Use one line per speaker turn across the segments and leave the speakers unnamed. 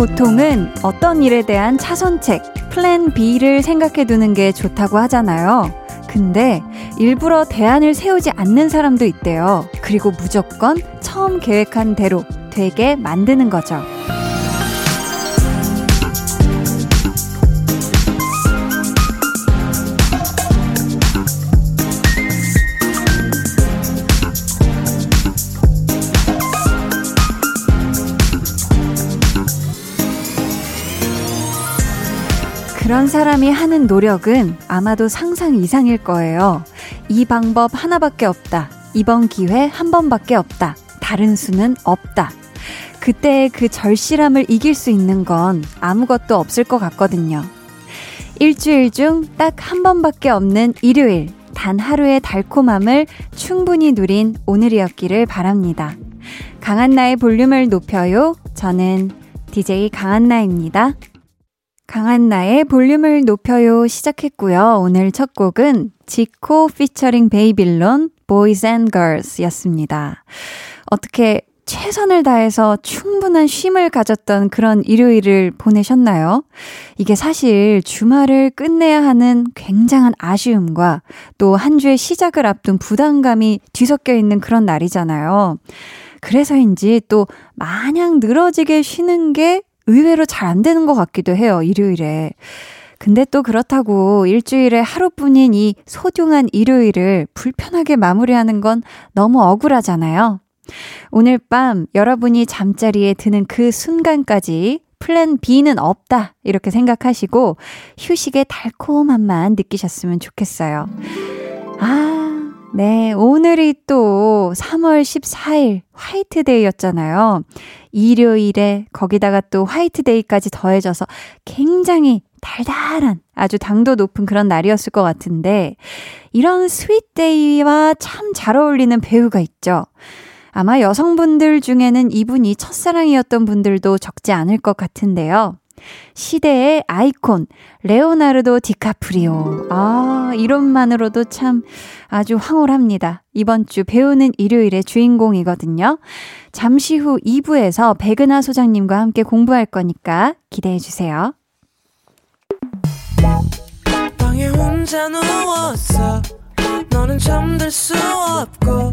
보통은 어떤 일에 대한 차선책, 플랜 B를 생각해 두는 게 좋다고 하잖아요. 근데 일부러 대안을 세우지 않는 사람도 있대요. 그리고 무조건 처음 계획한 대로 되게 만드는 거죠. 그런 사람이 하는 노력은 아마도 상상 이상일 거예요. 이 방법 하나밖에 없다. 이번 기회 한 번밖에 없다. 다른 수는 없다. 그때의 그 절실함을 이길 수 있는 건 아무것도 없을 것 같거든요. 일주일 중 딱 한 번밖에 없는 일요일, 단 하루의 달콤함을 충분히 누린 오늘이었기를 바랍니다. 강한나의 볼륨을 높여요. 저는 DJ 강한나입니다. 강한나의 볼륨을 높여요 시작했고요. 오늘 첫 곡은 지코 피처링 베이빌론 Boys and Girls 였습니다. 어떻게 최선을 다해서 충분한 쉼을 가졌던 그런 일요일을 보내셨나요? 이게 사실 주말을 끝내야 하는 굉장한 아쉬움과 또 한 주의 시작을 앞둔 부담감이 뒤섞여 있는 그런 날이잖아요. 그래서인지 또 마냥 늘어지게 쉬는 게 의외로 잘 안 되는 것 같기도 해요, 일요일에. 근데 또 그렇다고 일주일에 하루뿐인 이 소중한 일요일을 불편하게 마무리하는 건 너무 억울하잖아요. 오늘 밤 여러분이 잠자리에 드는 그 순간까지 플랜 B는 없다. 이렇게 생각하시고 휴식의 달콤함만 느끼셨으면 좋겠어요. 아, 네. 오늘이 또 3월 14일 화이트데이였잖아요. 일요일에 거기다가 또 화이트데이까지 더해져서 굉장히 달달한 아주 당도 높은 그런 날이었을 것 같은데 이런 sweet day와 참 잘 어울리는 배우가 있죠. 아마 여성분들 중에는 이분이 첫사랑이었던 분들도 적지 않을 것 같은데요. 시대의 아이콘, 레오나르도 디카프리오. 아, 이름만으로도 참 아주 황홀합니다. 이번 주 배우는 일요일의 주인공이거든요. 잠시 후 2부에서 백은하 소장님과 함께 공부할 거니까 기대해 주세요. 방에 혼자 누웠어. 너는 잠들 수 없고,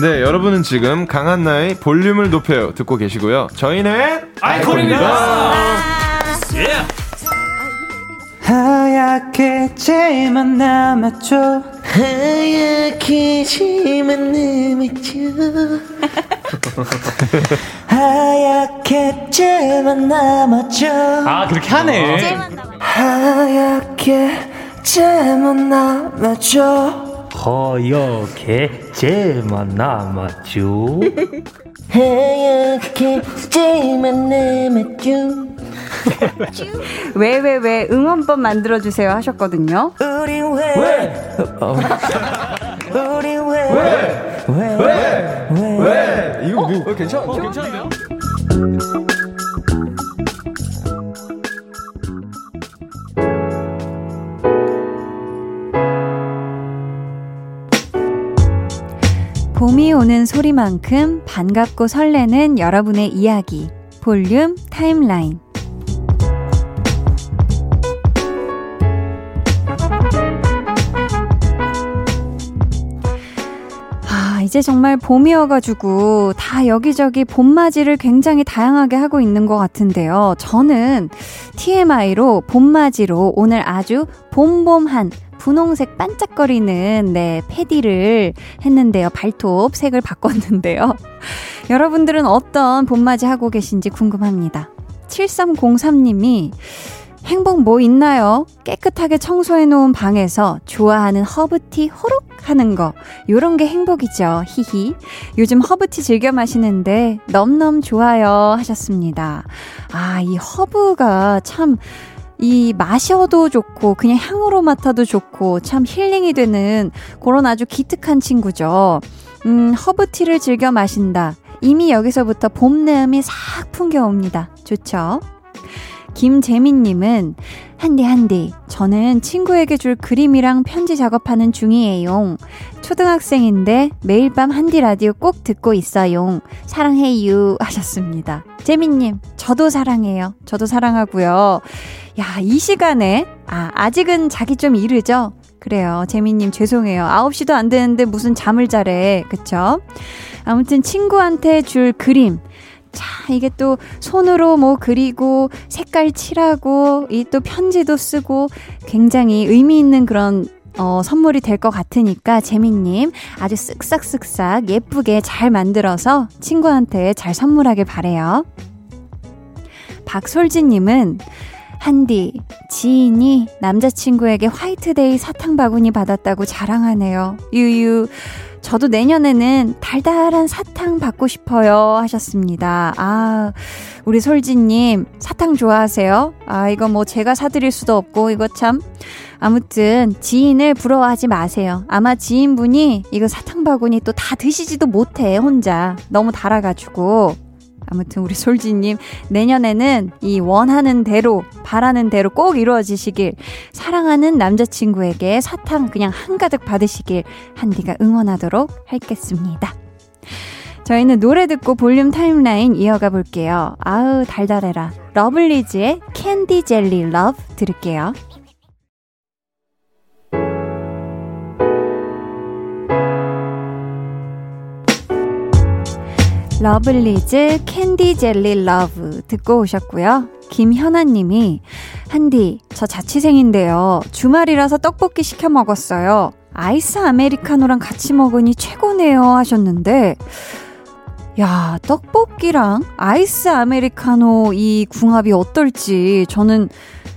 네, 여러분은 지금 강한나의 볼륨을 높여요. 듣고 계시고요. 저희는 아이콘입니다.
예. 하얗게 쟤만 남았죠? 하얗게 쟤만 남았죠? 하얗게 쟤만 남았죠?
아 그렇게 하네.
하얗게 쟤만 남았죠
하얗게 쟤만 남았죠
하얗게 쟤만 남았죠
왜, 왜, 왜, 응원법 만들어주세요 하셨거든요.
우리 왜? 왜? 우리 왜? 왜? 왜? 왜? 왜?
왜? 이거 뭐?
어, 괜찮아. 어, 괜찮은데요?
봄이 오는 소리만큼 반갑고 설레는 여러분의 이야기. 볼륨 타임라인. 아, 이제 정말 봄이어가지고 다 여기저기 봄맞이를 굉장히 다양하게 하고 있는 것 같은데요. 저는 TMI로 봄맞이로 오늘 아주 봄봄한 분홍색 반짝거리는 네 pedi를 했는데요. 발톱 색을 바꿨는데요. 여러분들은 어떤 봄맞이 하고 계신지 궁금합니다. 7303님이 행복 뭐 있나요? 깨끗하게 청소해 놓은 방에서 좋아하는 허브티 호록 하는 거. 요런 게 행복이죠. 히히. 요즘 허브티 즐겨 마시는데 넘넘 좋아요 하셨습니다. 아, 이 허브가 참 이 마셔도 좋고 그냥 향으로 맡아도 좋고 참 힐링이 되는 그런 아주 기특한 친구죠. 음, 허브티를 즐겨 마신다. 이미 여기서부터 봄 내음이 싹 풍겨옵니다. 좋죠? 김재민님은 한디 한디 저는 친구에게 줄 그림이랑 편지 작업하는 중이에요. 초등학생인데 매일 밤 한디 라디오 꼭 듣고 있어요. 사랑해요 하셨습니다. 재민님 저도 사랑해요. 저도 사랑하고요. 야 이 시간에 아 아직은 자기 좀 이르죠. 그래요. 재민님 죄송해요. 9시도 안 되는데 무슨 잠을 자래. 그쵸? 아무튼 친구한테 줄 그림. 자, 이게 또 손으로 뭐 그리고 색깔 칠하고 이 또 편지도 쓰고 굉장히 의미 있는 그런 어, 선물이 될 것 같으니까 재민님 아주 쓱싹쓱싹 예쁘게 잘 만들어서 친구한테 잘 선물하길 바래요. 박솔지님은 한디, 지인이 남자친구에게 화이트데이 사탕 바구니 받았다고 자랑하네요. 유유. 저도 내년에는 달달한 사탕 받고 싶어요. 하셨습니다. 아, 우리 솔지님, 사탕 좋아하세요? 아, 이거 뭐 제가 사드릴 수도 없고, 이거 참. 아무튼, 지인을 부러워하지 마세요. 아마 지인분이 이거 사탕 바구니 또 다 드시지도 못해, 혼자. 너무 달아가지고. 아무튼 우리 솔지님 내년에는 이 원하는 대로 바라는 대로 꼭 이루어지시길 사랑하는 남자친구에게 사탕 그냥 한가득 받으시길 한디가 응원하도록 하겠습니다. 저희는 노래 듣고 볼륨 타임라인 이어가 볼게요. 아우 달달해라. 러블리즈의 Candy Jelly Love 들을게요. 러블리즈 Candy Jelly Love 듣고 오셨고요. 김현아 님이 한디 저 자취생인데요. 주말이라서 떡볶이 시켜 먹었어요. 아이스 아메리카노랑 같이 먹으니 최고네요 하셨는데 야 떡볶이랑 아이스 아메리카노 이 궁합이 어떨지 저는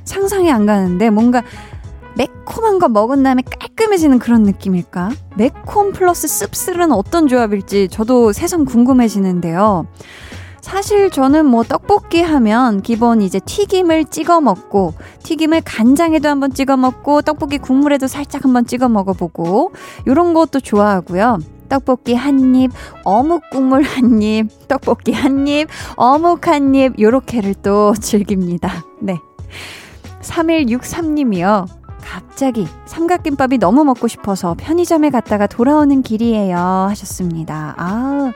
상상이 안 가는데 뭔가 매콤한 거 먹은 다음에 깔끔해지는 그런 느낌일까? 매콤 플러스 씁쓸은 어떤 조합일지 저도 새삼 궁금해지는데요. 사실 저는 뭐 떡볶이 하면 기본 이제 튀김을 찍어 먹고 튀김을 간장에도 한번 찍어 먹고 떡볶이 국물에도 살짝 한번 찍어 먹어보고 요런 것도 좋아하고요. 떡볶이 한 입, 어묵 국물 한 입, 떡볶이 한 입, 어묵 한 입, 요렇게를 또 즐깁니다. 네. 3163님이요. 갑자기 삼각김밥이 너무 먹고 싶어서 편의점에 갔다가 돌아오는 길이에요. 하셨습니다. 아,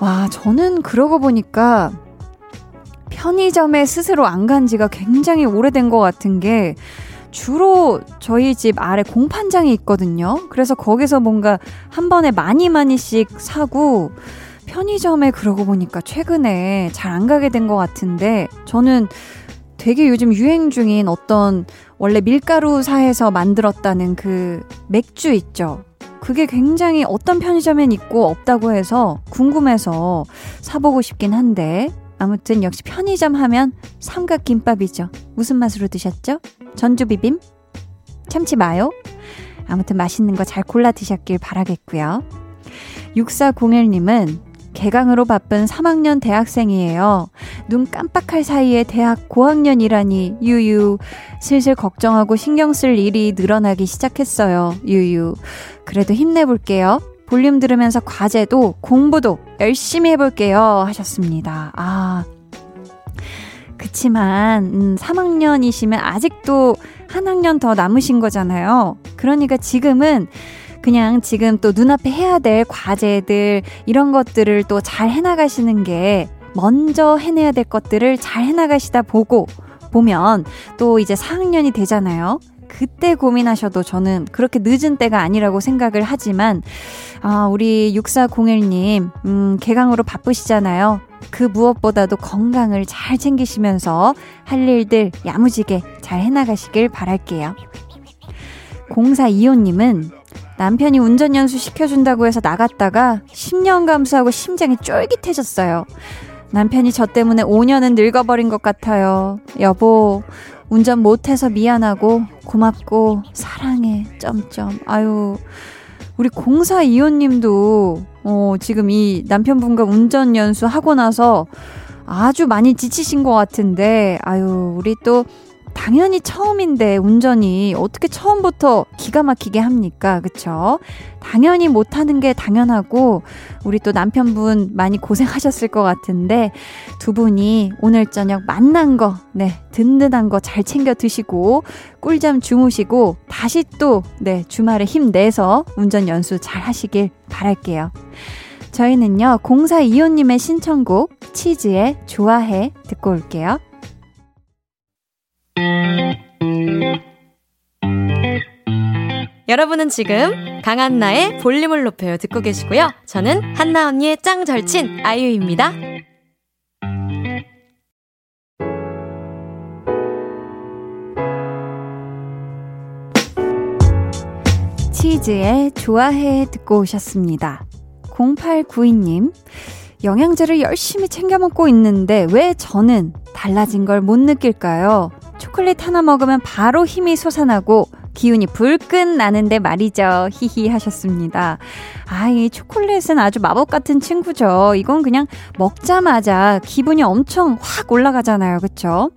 와, 저는 그러고 보니까 편의점에 스스로 안 간 지가 굉장히 오래된 것 같은 게 주로 저희 집 아래 공판장이 있거든요. 그래서 거기서 뭔가 한 번에 많이 많이씩 사고 편의점에 그러고 보니까 최근에 잘 안 가게 된 것 같은데 저는 되게 요즘 유행 중인 어떤 원래 밀가루 사에서 만들었다는 그 맥주 있죠. 그게 굉장히 어떤 편의점엔 있고 없다고 해서 궁금해서 사보고 싶긴 한데 아무튼 역시 편의점 하면 삼각김밥이죠. 무슨 맛으로 드셨죠? 전주비빔? 참치 마요? 아무튼 맛있는 거 잘 골라 드셨길 바라겠고요. 6401님은 개강으로 바쁜 3학년 대학생이에요. 눈 깜빡할 사이에 대학 고학년이라니, 유유. 슬슬 걱정하고 신경 쓸 일이 늘어나기 시작했어요, 유유. 그래도 힘내볼게요. 볼륨 들으면서 과제도 공부도 열심히 해볼게요. 하셨습니다. 아. 그치만, 음, 3학년이시면 아직도 한 학년 더 남으신 거잖아요. 그러니까 지금은 그냥 지금 또 눈앞에 해야 될 과제들, 이런 것들을 또 잘 해나가시는 게 먼저 해내야 될 것들을 잘 해나가시다 보고, 보면 또 이제 4학년이 되잖아요. 그때 고민하셔도 저는 그렇게 늦은 때가 아니라고 생각을 하지만, 아, 우리 6401님, 음, 개강으로 바쁘시잖아요. 그 무엇보다도 건강을 잘 챙기시면서 할 일들 야무지게 잘 해나가시길 바랄게요. 0425님은 남편이 운전 연수 시켜준다고 해서 나갔다가 10년 감수하고 심장이 쫄깃해졌어요. 남편이 저 때문에 5년은 늙어버린 것 같아요. 여보, 운전 못해서 미안하고 고맙고 사랑해 점점 아유 우리 공사 이호님도 어 지금 이 남편분과 운전 연수 하고 나서 아주 많이 지치신 것 같은데 아유 우리 또 당연히 처음인데 운전이 어떻게 처음부터 기가 막히게 합니까? 그쵸? 당연히 못하는 게 당연하고 우리 또 남편분 많이 고생하셨을 것 같은데 두 분이 오늘 저녁 만난 거, 네, 든든한 거 잘 챙겨 드시고 꿀잠 주무시고 다시 또, 네, 주말에 힘내서 운전 연수 잘 하시길 바랄게요. 저희는요, 공사 이호님의 신청곡 치즈의 좋아해 듣고 올게요.
여러분은 지금 강한나의 볼륨을 높여요 듣고 계시고요. 저는 한나 언니의 짱 절친 아이유입니다.
치즈의 좋아해 듣고 오셨습니다. 0892님, 영양제를 열심히 챙겨 먹고 있는데 왜 저는 달라진 걸 못 느낄까요? 초콜릿 하나 먹으면 바로 힘이 솟아나고 기운이 불끈 나는데 말이죠. 히히 하셨습니다. 아, 이 초콜릿은 아주 마법 같은 친구죠. 이건 그냥 먹자마자 기분이 엄청 확 올라가잖아요. 그쵸?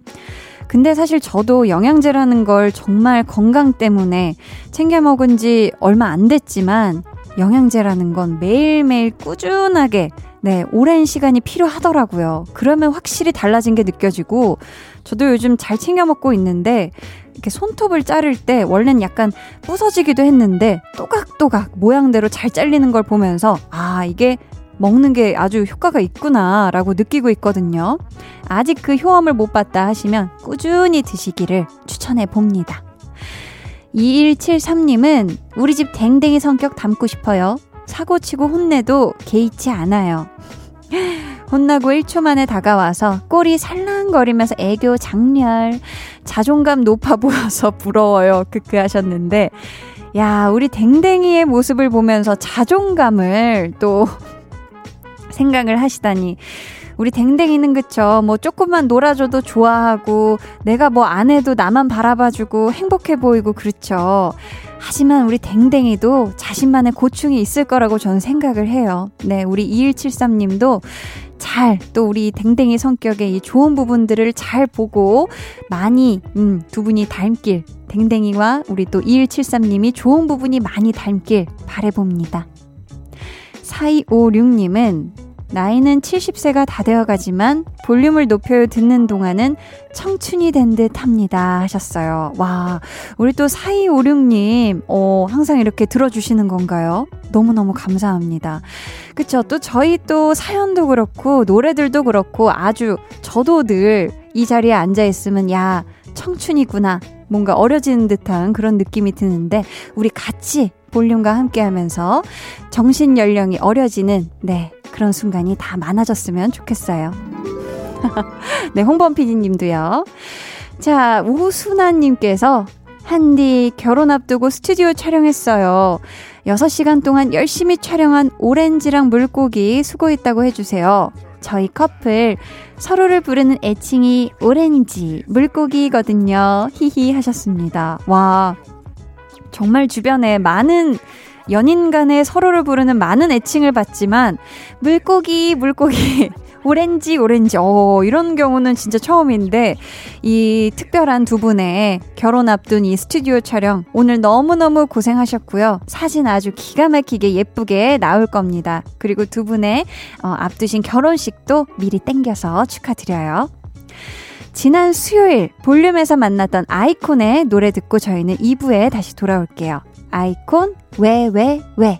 근데 사실 저도 영양제라는 걸 정말 건강 때문에 챙겨 먹은 지 얼마 안 됐지만 영양제라는 건 매일매일 꾸준하게 네, 오랜 시간이 필요하더라고요. 그러면 확실히 달라진 게 느껴지고, 저도 요즘 잘 챙겨 먹고 있는데, 이렇게 손톱을 자를 때 원래는 약간 부서지기도 했는데, 또각또각 모양대로 잘 잘리는 걸 보면서, 아, 이게 먹는 게 아주 효과가 있구나, 라고 느끼고 있거든요. 아직 그 효험을 못 봤다 하시면 꾸준히 드시기를 추천해 봅니다. 2173님은 우리 집 댕댕이 성격 담고 싶어요. 사고치고 혼내도 개의치 않아요. 혼나고 1초 만에 다가와서 꼬리 살랑거리면서 애교 장렬. 자존감 높아 보여서 부러워요. 크크 하셨는데. 야, 우리 댕댕이의 모습을 보면서 자존감을 또 생각을 하시다니. 우리 댕댕이는 그쵸. 뭐 조금만 놀아줘도 좋아하고, 내가 뭐 안 해도 나만 바라봐주고 행복해 보이고 그렇죠. 하지만 우리 댕댕이도 자신만의 고충이 있을 거라고 저는 생각을 해요. 네, 우리 2173님도 잘, 또 우리 댕댕이 성격의 이 좋은 부분들을 잘 보고 많이, 음, 두 분이 닮길, 댕댕이와 우리 또 2173님이 좋은 부분이 많이 닮길 바래봅니다. 4256님은 나이는 70세가 다 되어가지만 볼륨을 높여 듣는 동안은 청춘이 된 듯 합니다. 하셨어요. 와, 우리 또 4256님, 어, 항상 이렇게 들어주시는 건가요? 너무너무 감사합니다. 그쵸. 또 저희 또 사연도 그렇고, 노래들도 그렇고, 아주 저도 늘 이 자리에 앉아있으면, 야, 청춘이구나. 뭔가 어려지는 듯한 그런 느낌이 드는데, 우리 같이 볼륨과 함께 하면서 정신 연령이 어려지는, 네, 그런 순간이 다 많아졌으면 좋겠어요. 네, 홍범 PD님도요. 자, 우순아님께서 한디 결혼 앞두고 스튜디오 촬영했어요. 6시간 동안 열심히 촬영한 오렌지랑 물고기 수고했다고 해주세요. 저희 커플 서로를 부르는 애칭이 오렌지, 물고기거든요. 히히 하셨습니다. 와, 정말 주변에 많은 연인 간에 서로를 부르는 많은 애칭을 받지만 물고기 물고기 오렌지 오렌지 어 이런 경우는 진짜 처음인데 이 특별한 두 분의 결혼 앞둔 이 스튜디오 촬영 오늘 너무너무 고생하셨고요. 사진 아주 기가 막히게 예쁘게 나올 겁니다. 그리고 두 분의 어, 앞두신 결혼식도 미리 땡겨서 축하드려요. 지난 수요일 볼륨에서 만났던 아이콘의 노래 듣고 저희는 2부에 다시 돌아올게요. 아이콘 왜 왜, 왜.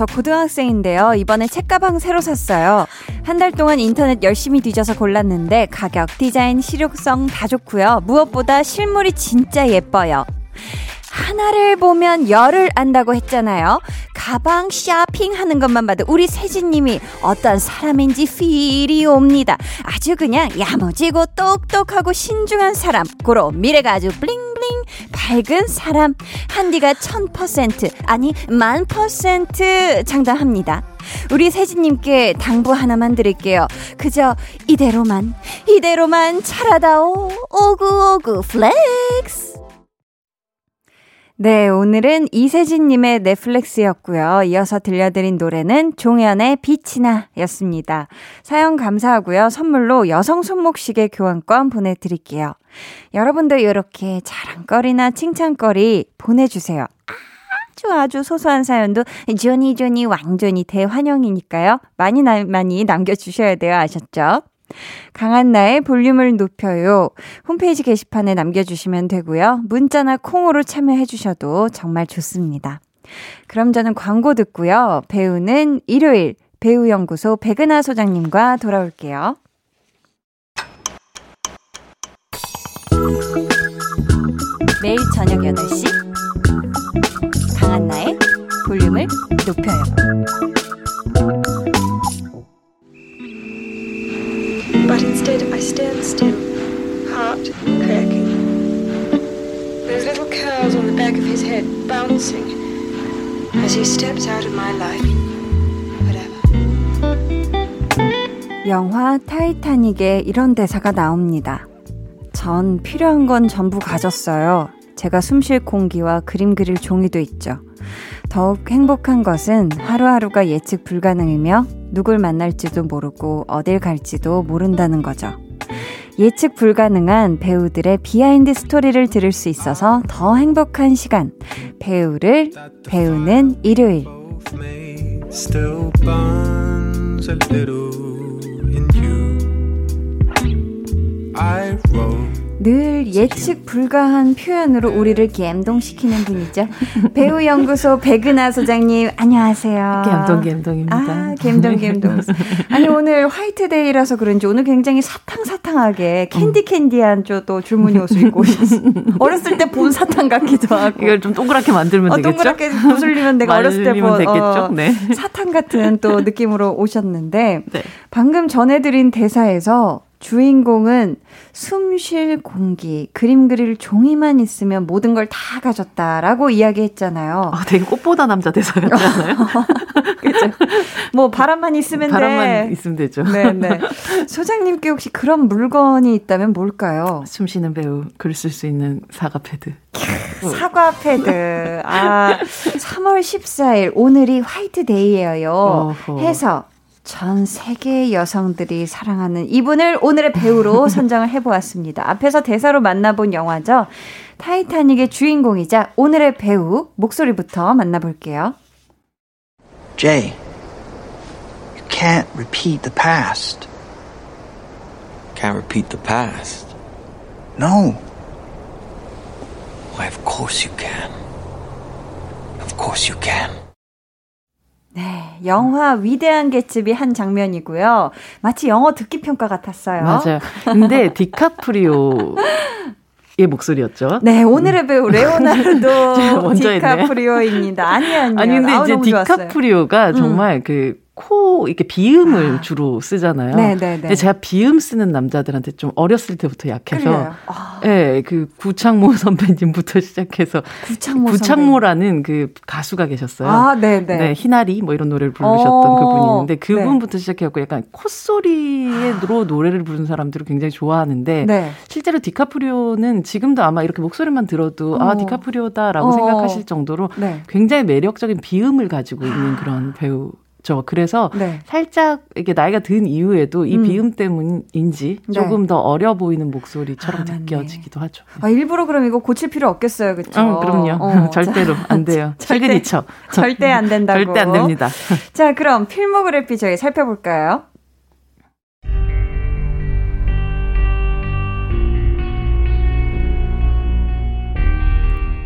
저 고등학생인데요. 이번에 책가방 새로 샀어요. 한 달 동안 인터넷 열심히 뒤져서 골랐는데 가격, 디자인, 실용성 다 좋고요. 무엇보다 실물이 진짜 예뻐요. 하나를 보면 열을 안다고 했잖아요. 가방 쇼핑하는 것만 봐도 우리 세진님이 어떤 사람인지 필이 옵니다. 아주 그냥 야무지고 똑똑하고 신중한 사람. 고로 미래가 아주 블링블링 밝은 사람. 한디가 천 퍼센트 아니 만 퍼센트 장담합니다. 우리 세진님께 당부 하나만 드릴게요. 그저 이대로만 이대로만 차라다오 오구오구 flex. 네, 오늘은 이세진님의 flex였고요. 이어서 들려드린 노래는 종현의 빛이나 였습니다. 사연 감사하고요. 선물로 여성 손목시계 교환권 보내드릴게요. 여러분도 이렇게 자랑거리나 칭찬거리 보내주세요. 아주 아주 소소한 사연도 조니 조니 왕조니 대환영이니까요. 많이 나, 많이 남겨주셔야 돼요. 아셨죠? 강한 나의 볼륨을 높여요. 홈페이지 게시판에 남겨주시면 되고요. 문자나 콩으로 참여해주셔도 정말 좋습니다. 그럼 저는 광고 듣고요. 배우는 일요일 배우연구소 백은하 소장님과 돌아올게요. 매일 저녁 8시 강한 나의 볼륨을 높여요.
But instead I stand still, heart cracking. Those little curls on the back of his head bouncing as he steps out of my life. Whatever.
영화 타이타닉에 이런 대사가 나옵니다. 전 필요한 건 전부 가졌어요. 제가 숨 쉴 공기와 그림 그릴 종이도 있죠. 더욱 행복한 것은 하루하루가 예측 불가능이며 누굴 만날지도 모르고 어딜 갈지도 모른다는 거죠. 예측 불가능한 배우들의 behind story를 들을 수 있어서 더 행복한 시간. 배우를 배우는 일요일. 늘 예측 불가한 표현으로 우리를 감동시키는 분이죠. 배우 연구소 백은하 소장님, 안녕하세요.
감동, 감동입니다.
아, 감동, 감동. 아니, 오늘 화이트데이라서 그런지 오늘 굉장히 사탕사탕하게 캔디 캔디한 또 줄무늬 옷을 입고 오셨어요. 어렸을 때 본 사탕 같기도 하고.
이걸 좀 동그랗게 만들면
어,
되겠죠?
동그랗게 부술리면 내가 어렸을 때 본? 어,
네.
사탕 같은 또 느낌으로 오셨는데,
네.
방금 전해드린 대사에서 주인공은 숨 쉴 공기, 그림 그릴 종이만 있으면 모든 걸 다 가졌다라고 이야기했잖아요.
아, 되게 꽃보다 남자 대사 같지 않아요?
그죠? 뭐 바람만 있으면
바람만
돼.
있으면 되죠.
네 네. 소장님께 혹시 그런 물건이 있다면 뭘까요?
숨 쉬는 배우 글 쓸 수 있는 사과 패드.
사과 패드. 아, 3월 14일 오늘이 화이트 데이예요.
어허.
해서 전 세계의 여성들이 사랑하는 이분을 오늘의 배우로 선정을 해보았습니다. 앞에서 대사로 만나본 영화죠. 타이타닉의 주인공이자 오늘의 배우 목소리부터 만나볼게요.
Jay, you can't repeat the past.
Can't repeat the past.
No.
Why, of course you can. Of course you can.
네, 영화 위대한 개츠비 한 장면이고요. 마치 영어 듣기 평가 같았어요.
맞아요. 근데 디카프리오 의 목소리였죠.
네, 오늘의 배우 레오나르도. 디카프리오입니다. 아니 아니요.
아니 근데
아우,
이제
너무 좋았어요.
디카프리오가 정말 그 코 이렇게 비음을 주로 쓰잖아요.
아. 네, 네, 네.
근데 제가 비음 쓰는 남자들한테 좀 어렸을 때부터 약해서.
아.
예, 그 구창모 선배님부터 시작해서
구창모
구창모라는 그 가수가 계셨어요.
아, 네, 네.
희나리 뭐 이런 노래를 부르셨던
어,
그분이 있는데 그분부터
네.
시작해갖고 약간 콧소리로 노래를 부르는 사람들을 굉장히 좋아하는데
네.
실제로 디카프리오는 지금도 아마 이렇게 목소리만 들어도
어.
아 디카프리오다라고
어.
생각하실 정도로
네.
굉장히 매력적인 비음을 가지고 있는 그런 배우. 죠 그래서
네.
살짝 이게 나이가 든 이후에도 이
음.
비음 때문인지
네.
조금 더 어려 보이는 목소리처럼 느껴지기도 하죠.
아, 일부러 그럼 이거 고칠 필요 없겠어요, 그쵸?
응, 그럼요.
어,
절대로
자,
안 돼요.
절대-
시그니처.
절대 안 된다고.
절대 안 됩니다.
자, 그럼 필모그래피 저희 살펴볼까요?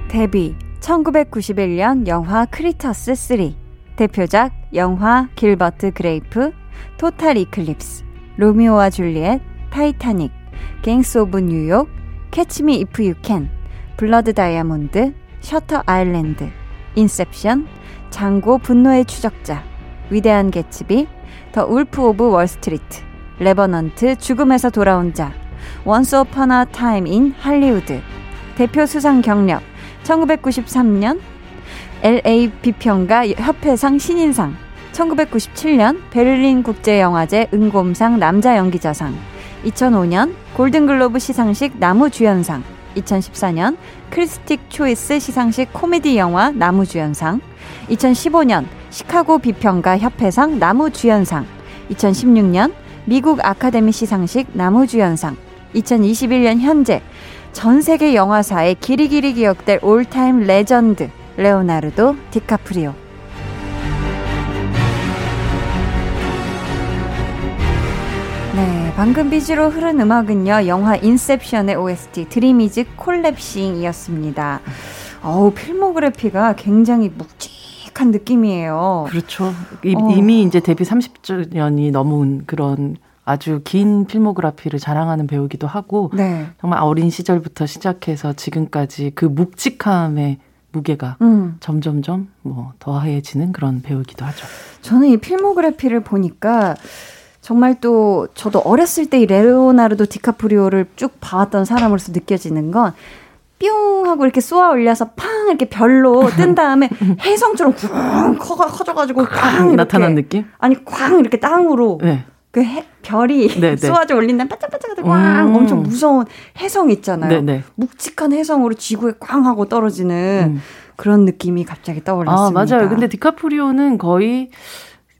데뷔 1991년 영화 Critters 3 대표작 영화 길버트 그레이프 Total Eclipse 로미오와 줄리엣 타이타닉 Gangs of New York Catch Me If You Can Blood Diamond Shutter Island Inception 장고 분노의 추적자 위대한 개츠비 The Wolf of Wall Street Revenant 죽음에서 돌아온 자 Once Upon a Time in Hollywood 대표 수상 경력 1993년 LA 비평가 협회상 신인상 1997년 베를린 국제영화제 은곰상 남자 연기자상 2005년 골든글로브 시상식 남우주연상 2014년 Critics Choice 시상식 코미디 영화 남우주연상 2015년 시카고 비평가 협회상 남우주연상 2016년 미국 아카데미 시상식 남우주연상 2021년 현재 전 세계 영화사에 길이길이 기억될 all-time legend 레오나르도 디카프리오 네, 방금 BG로 흐른 음악은요, 영화 Inception의 OST Dream Is Collapsing이었습니다. 어우, 필모그래피가 굉장히 묵직한 느낌이에요.
그렇죠. 이,
어.
이미 이제 데뷔 30주년이 넘은 그런 아주 긴 필모그래피를 자랑하는 배우기도 하고
네.
정말 어린 시절부터 시작해서 지금까지 그 묵직함의 무게가
음.
점점점 뭐 더해지는 그런 배우기도 하죠.
저는 이 필모그래피를 보니까 정말 또 저도 어렸을 때 이 레오나르도 디카프리오를 쭉 봐왔던 사람으로서 느껴지는 건 뿅 하고 이렇게 쏘아 올려서 팡 이렇게 별로 뜬 다음에 혜성처럼 쿵 커, 커져가지고 쾅
나타난 느낌?
아니 쾅 이렇게 땅으로
네.
그 해, 별이
네, 네.
쏘아져 올린 다음에 반짝반짝하고 꽝
음.
엄청 무서운 혜성 있잖아요.
네, 네.
묵직한 혜성으로 지구에 꽝 하고 떨어지는 그런 느낌이 갑자기
아,
떠올랐습니다.
맞아요. 근데 디카프리오는 거의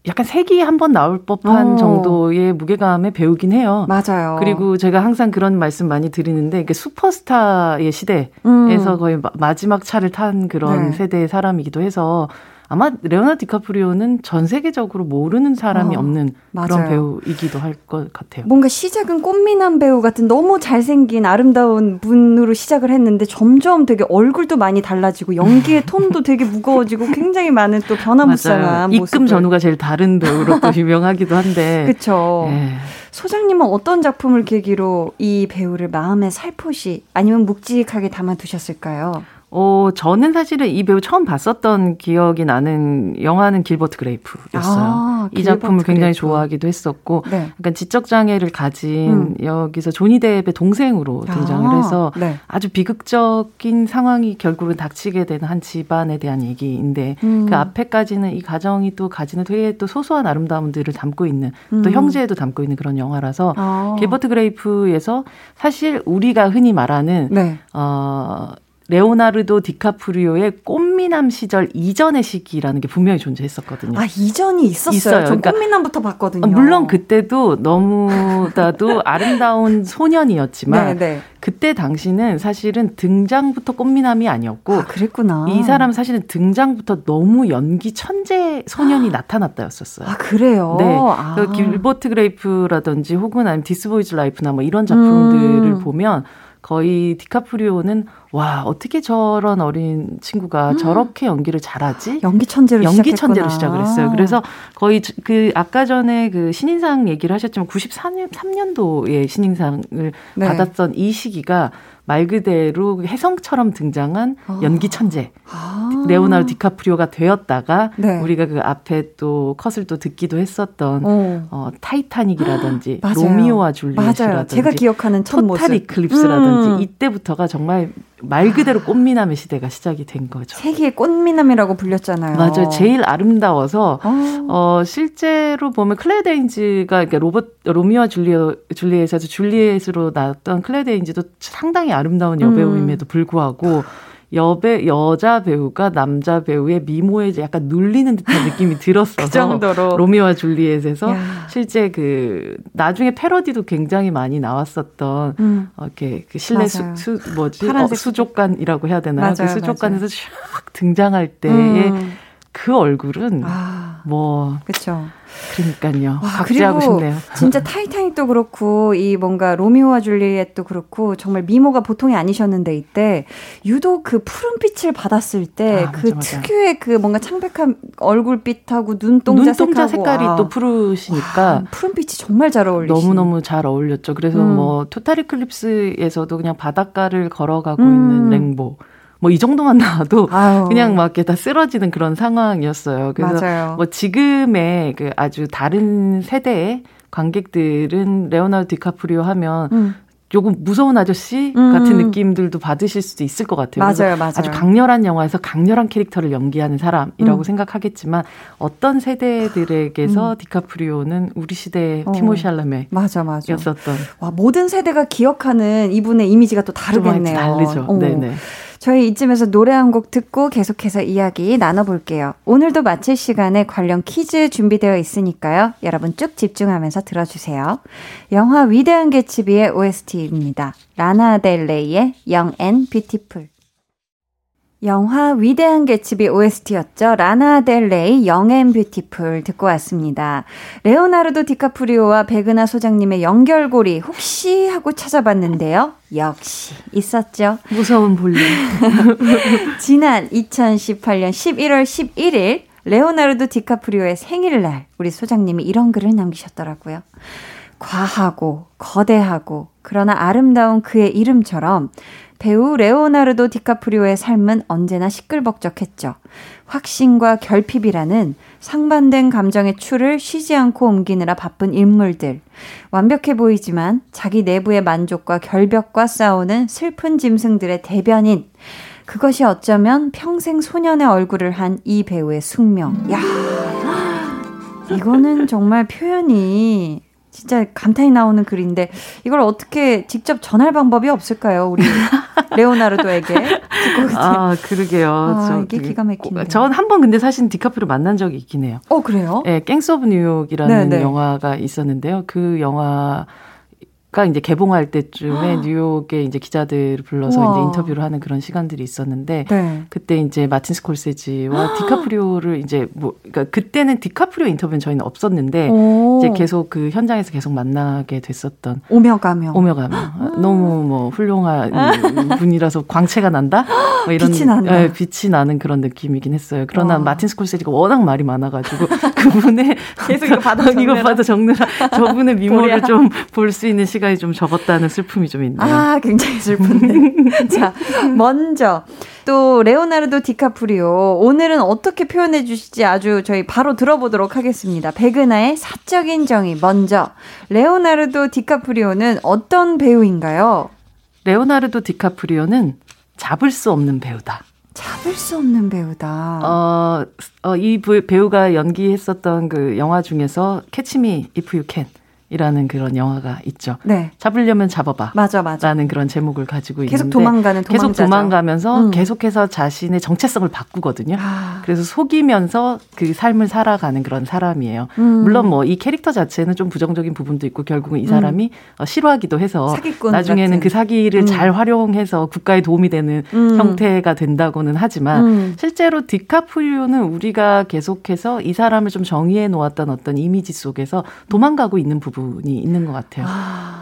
약간 색이 한 번 나올 법한
어.
정도의 무게감의 배우긴 해요.
맞아요.
그리고 제가 항상 그런 말씀 많이 드리는데 이게 슈퍼스타의 시대에서
음.
거의 마, 마지막 차를 탄 그런
네.
세대의 사람이기도 해서 아마 레오나 디카프리오는 전 세계적으로 모르는 사람이
어,
없는 그런
맞아요.
배우이기도 할 것 같아요.
뭔가 시작은 꽃미남 배우 같은 너무 잘생긴 아름다운 분으로 시작을 했는데 점점 되게 얼굴도 많이 달라지고 연기의 톤도 되게 무거워지고 굉장히 많은 또 변화무쌍한
입금
모습을
전후가 제일 다른 배우로 또 유명하기도 한데.
그쵸.
예.
소장님은 어떤 작품을 계기로 이 배우를 마음에 살포시 아니면 묵직하게 담아두셨을까요?
어, 저는 사실은 이 배우 처음 봤었던 기억이 나는 영화는 길버트 그레이프였어요.
아,
이 작품을
길버트
굉장히
그레이프.
좋아하기도 했었고,
네.
약간 지적 장애를 가진
음.
여기서 조니 뎁의 동생으로 등장을
아,
해서
네.
아주 비극적인 상황이 결국은 닥치게 되는 한 집안에 대한 얘기인데
음.
그 앞에까지는 이 가정이 또 가지는 되게 또 소소한 아름다움들을 담고 있는 또
음.
형제애도 담고 있는 그런 영화라서
아.
길버트 그레이프에서 사실 우리가 흔히 말하는
네.
어, 레오나르도 디카프리오의 꽃미남 시절 이전의 시기라는 게 분명히 존재했었거든요.
아 이전이 있었어요.
있어요.
전
그러니까
꽃미남부터 봤거든요.
어, 물론 그때도 너무나도 아름다운 소년이었지만
네, 네.
그때 당시는 사실은 등장부터 꽃미남이 아니었고
아, 그랬구나.
이 사람은 사실은 등장부터 너무 연기 천재 소년이 나타났다였었어요.
아 그래요.
네.
아.
그 길버트 그레이프라든지 혹은 아니면 디스보이즈 라이프나 뭐 이런 작품들을
음.
보면 거의 디카프리오는 와 어떻게 저런 어린 친구가 저렇게 연기를 잘하지?
연기 천재로
연기
시작했구나.
천재로 시작을 했어요. 그래서 거의 저- 그 아까 전에 그 신인상 얘기를 하셨지만 94년 3년도에 신인상을
네.
받았던 이 시기가 말 그대로 혜성처럼 등장한
아.
연기 천재
아.
레오나르도 디카프리오가 되었다가
네.
우리가 그 앞에 또 컷을 또 듣기도 했었던
어.
어, 타이타닉이라든지. 로미오와 줄리엣이라든지
맞아요. 제가 기억하는 첫 모습.
토탈 이클립스라든지
음.
이때부터가 정말 말 그대로 꽃미남의 시대가 시작이 된 거죠.
세계의 꽃미남이라고 불렸잖아요.
맞아요. 제일 아름다워서
어.
어 실제로 보면 클레데인즈가 그러니까 로봇 로미오와 줄리오 줄리엣에서 줄리엣으로 나왔던 클레데인즈도 상당히 아름다운 여배우임에도 불구하고 여배 여자 배우가 남자 배우의 미모에 약간 눌리는 듯한 느낌이 들었어서
그 정도로.
로미오와 줄리엣에서
야.
실제 그 나중에 패러디도 굉장히 많이 나왔었던
음.
어, 이렇게 그 실내 수,
맞아요.
수 뭐지 어,
파란색
수족관이라고 해야 되나요? 그
맞아요,
수족관에서 샥 등장할 때의
음.
그 얼굴은
아,
뭐
그쵸.
그러니까요.
와, 그리고
싶네요.
진짜 타이타닉도 그렇고 이 뭔가 로미오와 줄리엣도 그렇고 정말 미모가 보통이 아니셨는데 이때 유독 그 푸른 빛을 받았을 때
아,
그. 특유의 그 뭔가 창백한 얼굴빛하고 눈동자,
눈동자 색깔이
아,
또 푸르시니까
와, 푸른 빛이 정말 잘 어울리시.
너무 너무 잘 어울렸죠. 그래서
음.
뭐 토탈 이클립스에서도 그냥 바닷가를 걸어가고
음.
있는 랭보. 뭐 이 정도만 나와도
아유.
그냥 막 이렇게 다 쓰러지는 그런 상황이었어요. 그래서
맞아요.
뭐 지금의 그 아주 다른 세대의 관객들은 레오나르도 디카프리오 하면
음.
조금 무서운 아저씨
음.
같은 느낌들도 받으실 수도 있을 것 같아요.
맞아요, 맞아요.
아주 강렬한 영화에서 강렬한 캐릭터를 연기하는 사람이라고
음.
생각하겠지만 어떤 세대들에게서 디카프리오는 우리 시대의
어.
티모 샬라메
맞아, 맞아.
였었던
와, 모든 세대가 기억하는 이분의 이미지가 또 다르겠네요.
다르죠.
어.
네네.
저희 이쯤에서 노래 한 곡 듣고 계속해서 이야기 나눠볼게요. 오늘도 마칠 시간에 관련 퀴즈 준비되어 있으니까요. 여러분 쭉 집중하면서 들어주세요. 영화 위대한 개츠비의 OST입니다. 라나 델레이의 Young and Beautiful. 영화 위대한 개츠비 OST였죠. 라나 델레이 Young and Beautiful 듣고 왔습니다. 레오나르도 디카프리오와 백은하 소장님의 연결고리 혹시 하고 찾아봤는데요. 역시 있었죠.
무서운 볼륨.
지난 2018년 11월 11일 레오나르도 디카프리오의 생일날 우리 소장님이 이런 글을 남기셨더라고요. 과하고 거대하고 그러나 아름다운 그의 이름처럼 배우 레오나르도 디카프리오의 삶은 언제나 시끌벅적했죠. 확신과 결핍이라는 상반된 감정의 추를 쉬지 않고 옮기느라 바쁜 인물들. 완벽해 보이지만 자기 내부의 만족과 결벽과 싸우는 슬픈 짐승들의 대변인. 그것이 어쩌면 평생 소년의 얼굴을 한 이 배우의 숙명. 야 이거는 정말 표현이 진짜 감탄이 나오는 글인데 이걸 어떻게 직접 전할 방법이 없을까요? 우리 레오나르도에게.
아, 그러게요.
아,
저
이게
그-
기가 막히네요.
전 한 번 근데 사실 디카프리오 만난 적이 있긴 해요.
어 그래요?
예, 갱스 오브 뉴욕이라는
네, 네.
영화가 있었는데요. 그 영화 가 이제 개봉할 때쯤에 뉴욕에 이제 기자들을 불러서
우와.
이제 인터뷰를 하는 그런 시간들이 있었는데
네.
그때 이제 마틴 스콜세지와 디카프리오를 이제 뭐 그러니까 그때는 디카프리오 인터뷰는 저희는 없었는데
오.
이제 계속 그 현장에서 계속 만나게 됐었던
오며 가며.
오며 가며 너무 뭐 훌륭한 분이라서 광채가 난다 뭐 이런
빛이 난다.
예, 빛이 나는 그런 느낌이긴 했어요. 그러나
와.
마틴 스콜세지가 워낙 말이 많아가지고 그분의
계속 이거 받아
이거
적느라.
받아 적느라 저분의. 미모를 좀 볼 수 있는 시간 이 좀 적었다는 슬픔이 좀 있네요.
아, 굉장히 슬픈데. 자, 먼저 또 레오나르도 디카프리오 오늘은 어떻게 표현해 주실지 아주 저희 바로 들어보도록 하겠습니다. 백은하의 사적인 정의 먼저 레오나르도 디카프리오는 어떤 배우인가요?
레오나르도 디카프리오는 잡을 수 없는 배우다.
잡을 수 없는 배우다.
어, 어, 이 부- 배우가 연기했었던 그 영화 중에서 If You Can 이라는 그런 영화가 있죠.
네.
잡으려면 잡아봐.
맞아, 맞아.
라는 그런 제목을 가지고 있는데
계속 도망가는
계속
도망자죠.
도망가면서
음.
계속해서 자신의 정체성을 바꾸거든요.
아.
그래서 속이면서 그 삶을 살아가는 그런 사람이에요.
음.
물론 뭐 이 캐릭터 자체는 좀 부정적인 부분도 있고 결국은 이 사람이 어, 싫어하기도 해서
음. 사기꾼
나중에는
같은.
그 사기를
음.
잘 활용해서 국가에 도움이 되는
음.
형태가 된다고는 하지만
음.
실제로 디카프리오는 우리가 계속해서 이 사람을 좀 정의해 놓았던 어떤 이미지 속에서 도망가고 있는 부분 이 있는 것 같아요.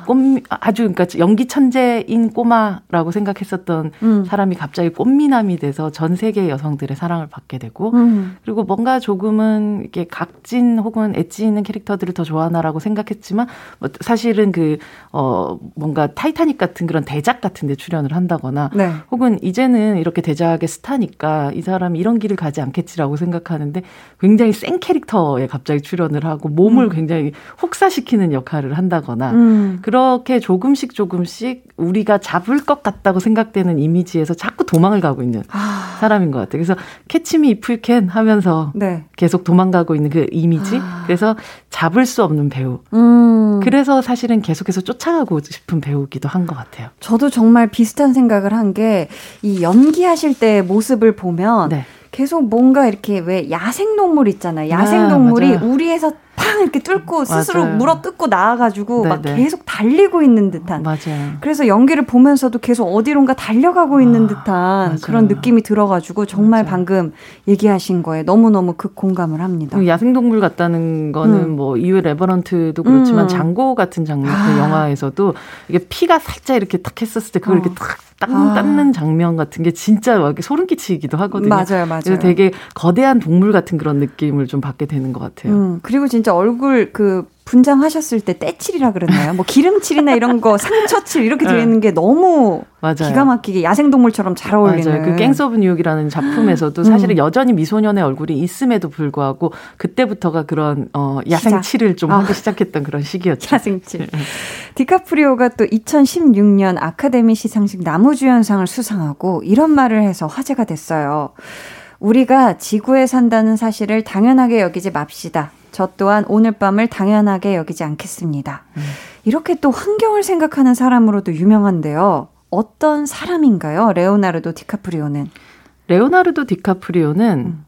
꽃 아주 그러니까 연기 천재인 꼬마라고 생각했었던
음.
사람이 갑자기 꽃미남이 돼서 전 세계 여성들의 사랑을 받게 되고
음.
그리고 뭔가 조금은 이렇게 각진 혹은 엣지 있는 캐릭터들을 더 좋아하나라고 생각했지만 뭐 사실은 그 어 뭔가 타이타닉 같은 그런 대작 같은 데 출연을 한다거나
네.
혹은 이제는 이렇게 대작의 스타니까 이 사람이 이런 길을 가지 않겠지라고 생각하는데 굉장히 센 캐릭터에 갑자기 출연을 하고 몸을 굉장히 혹사시키는 역할을 한다거나
음.
그렇게 조금씩 조금씩 우리가 잡을 것 같다고 생각되는 이미지에서 자꾸 도망을 가고 있는
아.
사람인 것 같아요. 그래서 캐치미 이프 캔 하면서
네.
계속 도망가고 있는 그 이미지.
아.
그래서 잡을 수 없는 배우.
음.
그래서 사실은 계속해서 쫓아가고 싶은 배우기도 한 것 같아요.
저도 정말 비슷한 생각을 한 게 이 연기하실 때 모습을 보면
네.
계속 뭔가 이렇게 왜 야생동물 있잖아요. 야생동물이
아.
우리에서 팡 이렇게 뚫고 스스로
맞아요.
물어 뜯고 나와가지고 막
네네.
계속 달리고 있는 듯한.
맞아요.
그래서 연기를 보면서도 계속 어디론가 달려가고 있는 듯한 그런 느낌이 들어가지고 정말 방금 얘기하신 거에 너무너무 극 공감을 합니다.
그 야생동물 같다는 거는
음.
뭐 이외 레버런트도 그렇지만
음.
장고 같은 장면 그
아.
영화에서도 이게 피가 살짝 이렇게 탁 했었을 때 그걸
어.
이렇게 탁 딱,
아.
닦는 장면 같은 게 진짜 막 소름 끼치기도 하거든요.
맞아요, 맞아요.
그래서 되게 거대한 동물 같은 그런 느낌을 좀 받게 되는 것 같아요.
음, 그리고 진짜 얼굴 그 분장하셨을 때 때칠이라 그랬나요? 뭐 기름칠이나 이런 거 상처칠 이렇게 되어 있는 게 너무
맞아요.
기가 막히게 야생동물처럼 잘 어울리는.
맞아요. 그 갱스 오브 뉴욕이라는 작품에서도
음.
사실은 여전히 미소년의 얼굴이 있음에도 불구하고 그때부터가 그런 어 야생칠을 좀
아.
하기 시작했던 그런 시기였죠.
야생칠. 디카프리오가 또 2016년 아카데미 시상식 나무주연상을 수상하고 이런 말을 해서 화제가 됐어요. 우리가 지구에 산다는 사실을 당연하게 여기지 맙시다. 저 또한 오늘 밤을 당연하게 여기지 않겠습니다. 이렇게 또 환경을 생각하는 사람으로도 유명한데요. 어떤 사람인가요? 레오나르도 디카프리오는.
레오나르도 디카프리오는
음.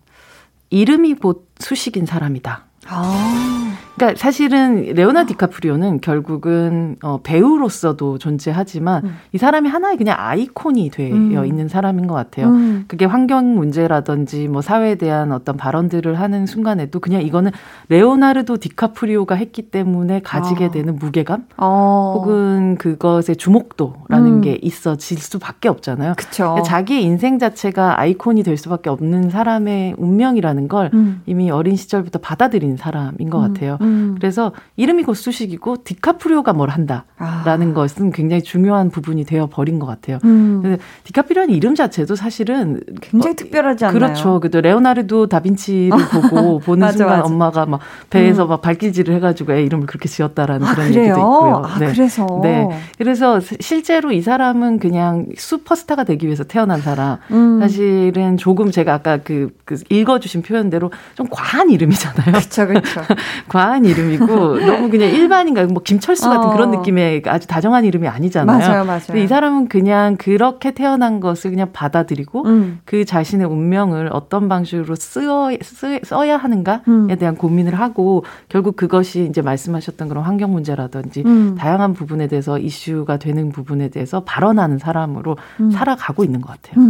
이름이 곧 수식인 사람이다.
아.
그러니까 사실은 레오나 디카프리오는 결국은 어, 배우로서도 존재하지만
음.
이 사람이 하나의 그냥 아이콘이 되어
음.
있는 사람인 것 같아요.
음.
그게 환경 문제라든지 뭐 사회에 대한 어떤 발언들을 하는 순간에도 그냥 이거는 레오나르도 디카프리오가 했기 때문에 가지게
아.
되는 무게감
어.
혹은 그것의 주목도라는
음.
게 있어질 수밖에 없잖아요.
그쵸.
그러니까 자기의 인생 자체가 아이콘이 될 수밖에 없는 사람의 운명이라는 걸
음.
이미 어린 시절부터 받아들인 사람인 것 같아요.
음.
그래서 이름이 곧 수식이고 디카프리오가 뭘 한다라는
아.
것은 굉장히 중요한 부분이 되어 버린 것 같아요.
음.
근데 디카프리오는 이름 자체도 사실은
굉장히 특별하지 않나요?
그렇죠. 그또 레오나르도 다빈치를 보고 보는
맞아,
순간
맞아.
엄마가 막 배에서
음.
막 발길질을 해가지고 애 이름을 그렇게 지었다라는
아,
그런
그래요?
얘기도 있고요.
아, 그래서?
네. 그래서 실제로 이 사람은 그냥 슈퍼스타가 되기 위해서 태어난 사람.
음.
사실은 조금 제가 아까 그, 그 읽어주신 표현대로 좀 과한 이름이잖아요.
그렇죠, 그렇죠.
과한 이름이고 너무 그냥 일반인가 뭐 김철수 같은
어.
그런 느낌의 아주 다정한 이름이 아니잖아요.
맞아요, 맞아요.
근데 이 사람은 그냥 그렇게 태어난 것을 그냥 받아들이고
음.
그 자신의 운명을 어떤 방식으로 쓰어, 쓰, 써야 하는가에
음.
대한 고민을 하고 결국 그것이 이제 말씀하셨던 그런 환경 문제라든지
음.
다양한 부분에 대해서 이슈가 되는 부분에 대해서 발언하는 사람으로
음.
살아가고 있는 것 같아요.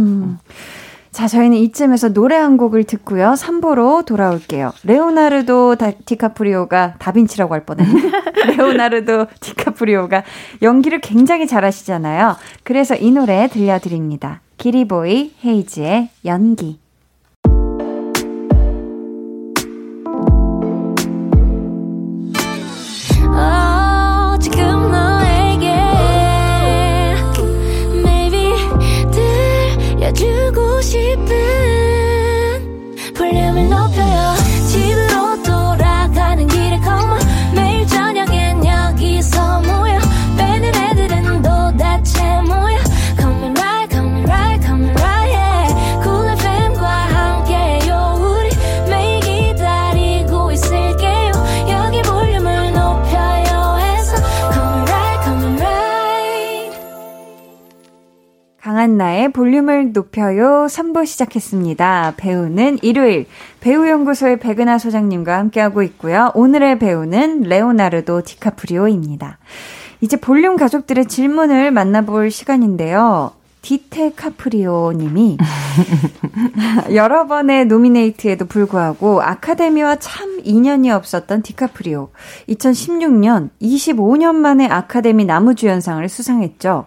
음. 자, 저희는 이쯤에서 노래 한 곡을 듣고요. 3부로 돌아올게요. 레오나르도 다, 디카프리오가 다빈치라고 할 뻔했네. 레오나르도 디카프리오가 연기를 굉장히 잘하시잖아요. 그래서 이 노래 들려드립니다. 기리보이 헤이즈의 연기.
볼륨
강한나의 볼륨을 높여요 3부 시작했습니다. 배우는 일요일 배우연구소의 백은하 소장님과 함께하고 있고요. 오늘의 배우는 레오나르도 디카프리오입니다. 이제 볼륨 가족들의 질문을 만나볼 시간인데요. 디테 카프리오 님이 여러 번의 노미네이트에도 불구하고 아카데미와 참 인연이 없었던 디카프리오. 2016년 25년 만에 아카데미 남우주연상을 수상했죠.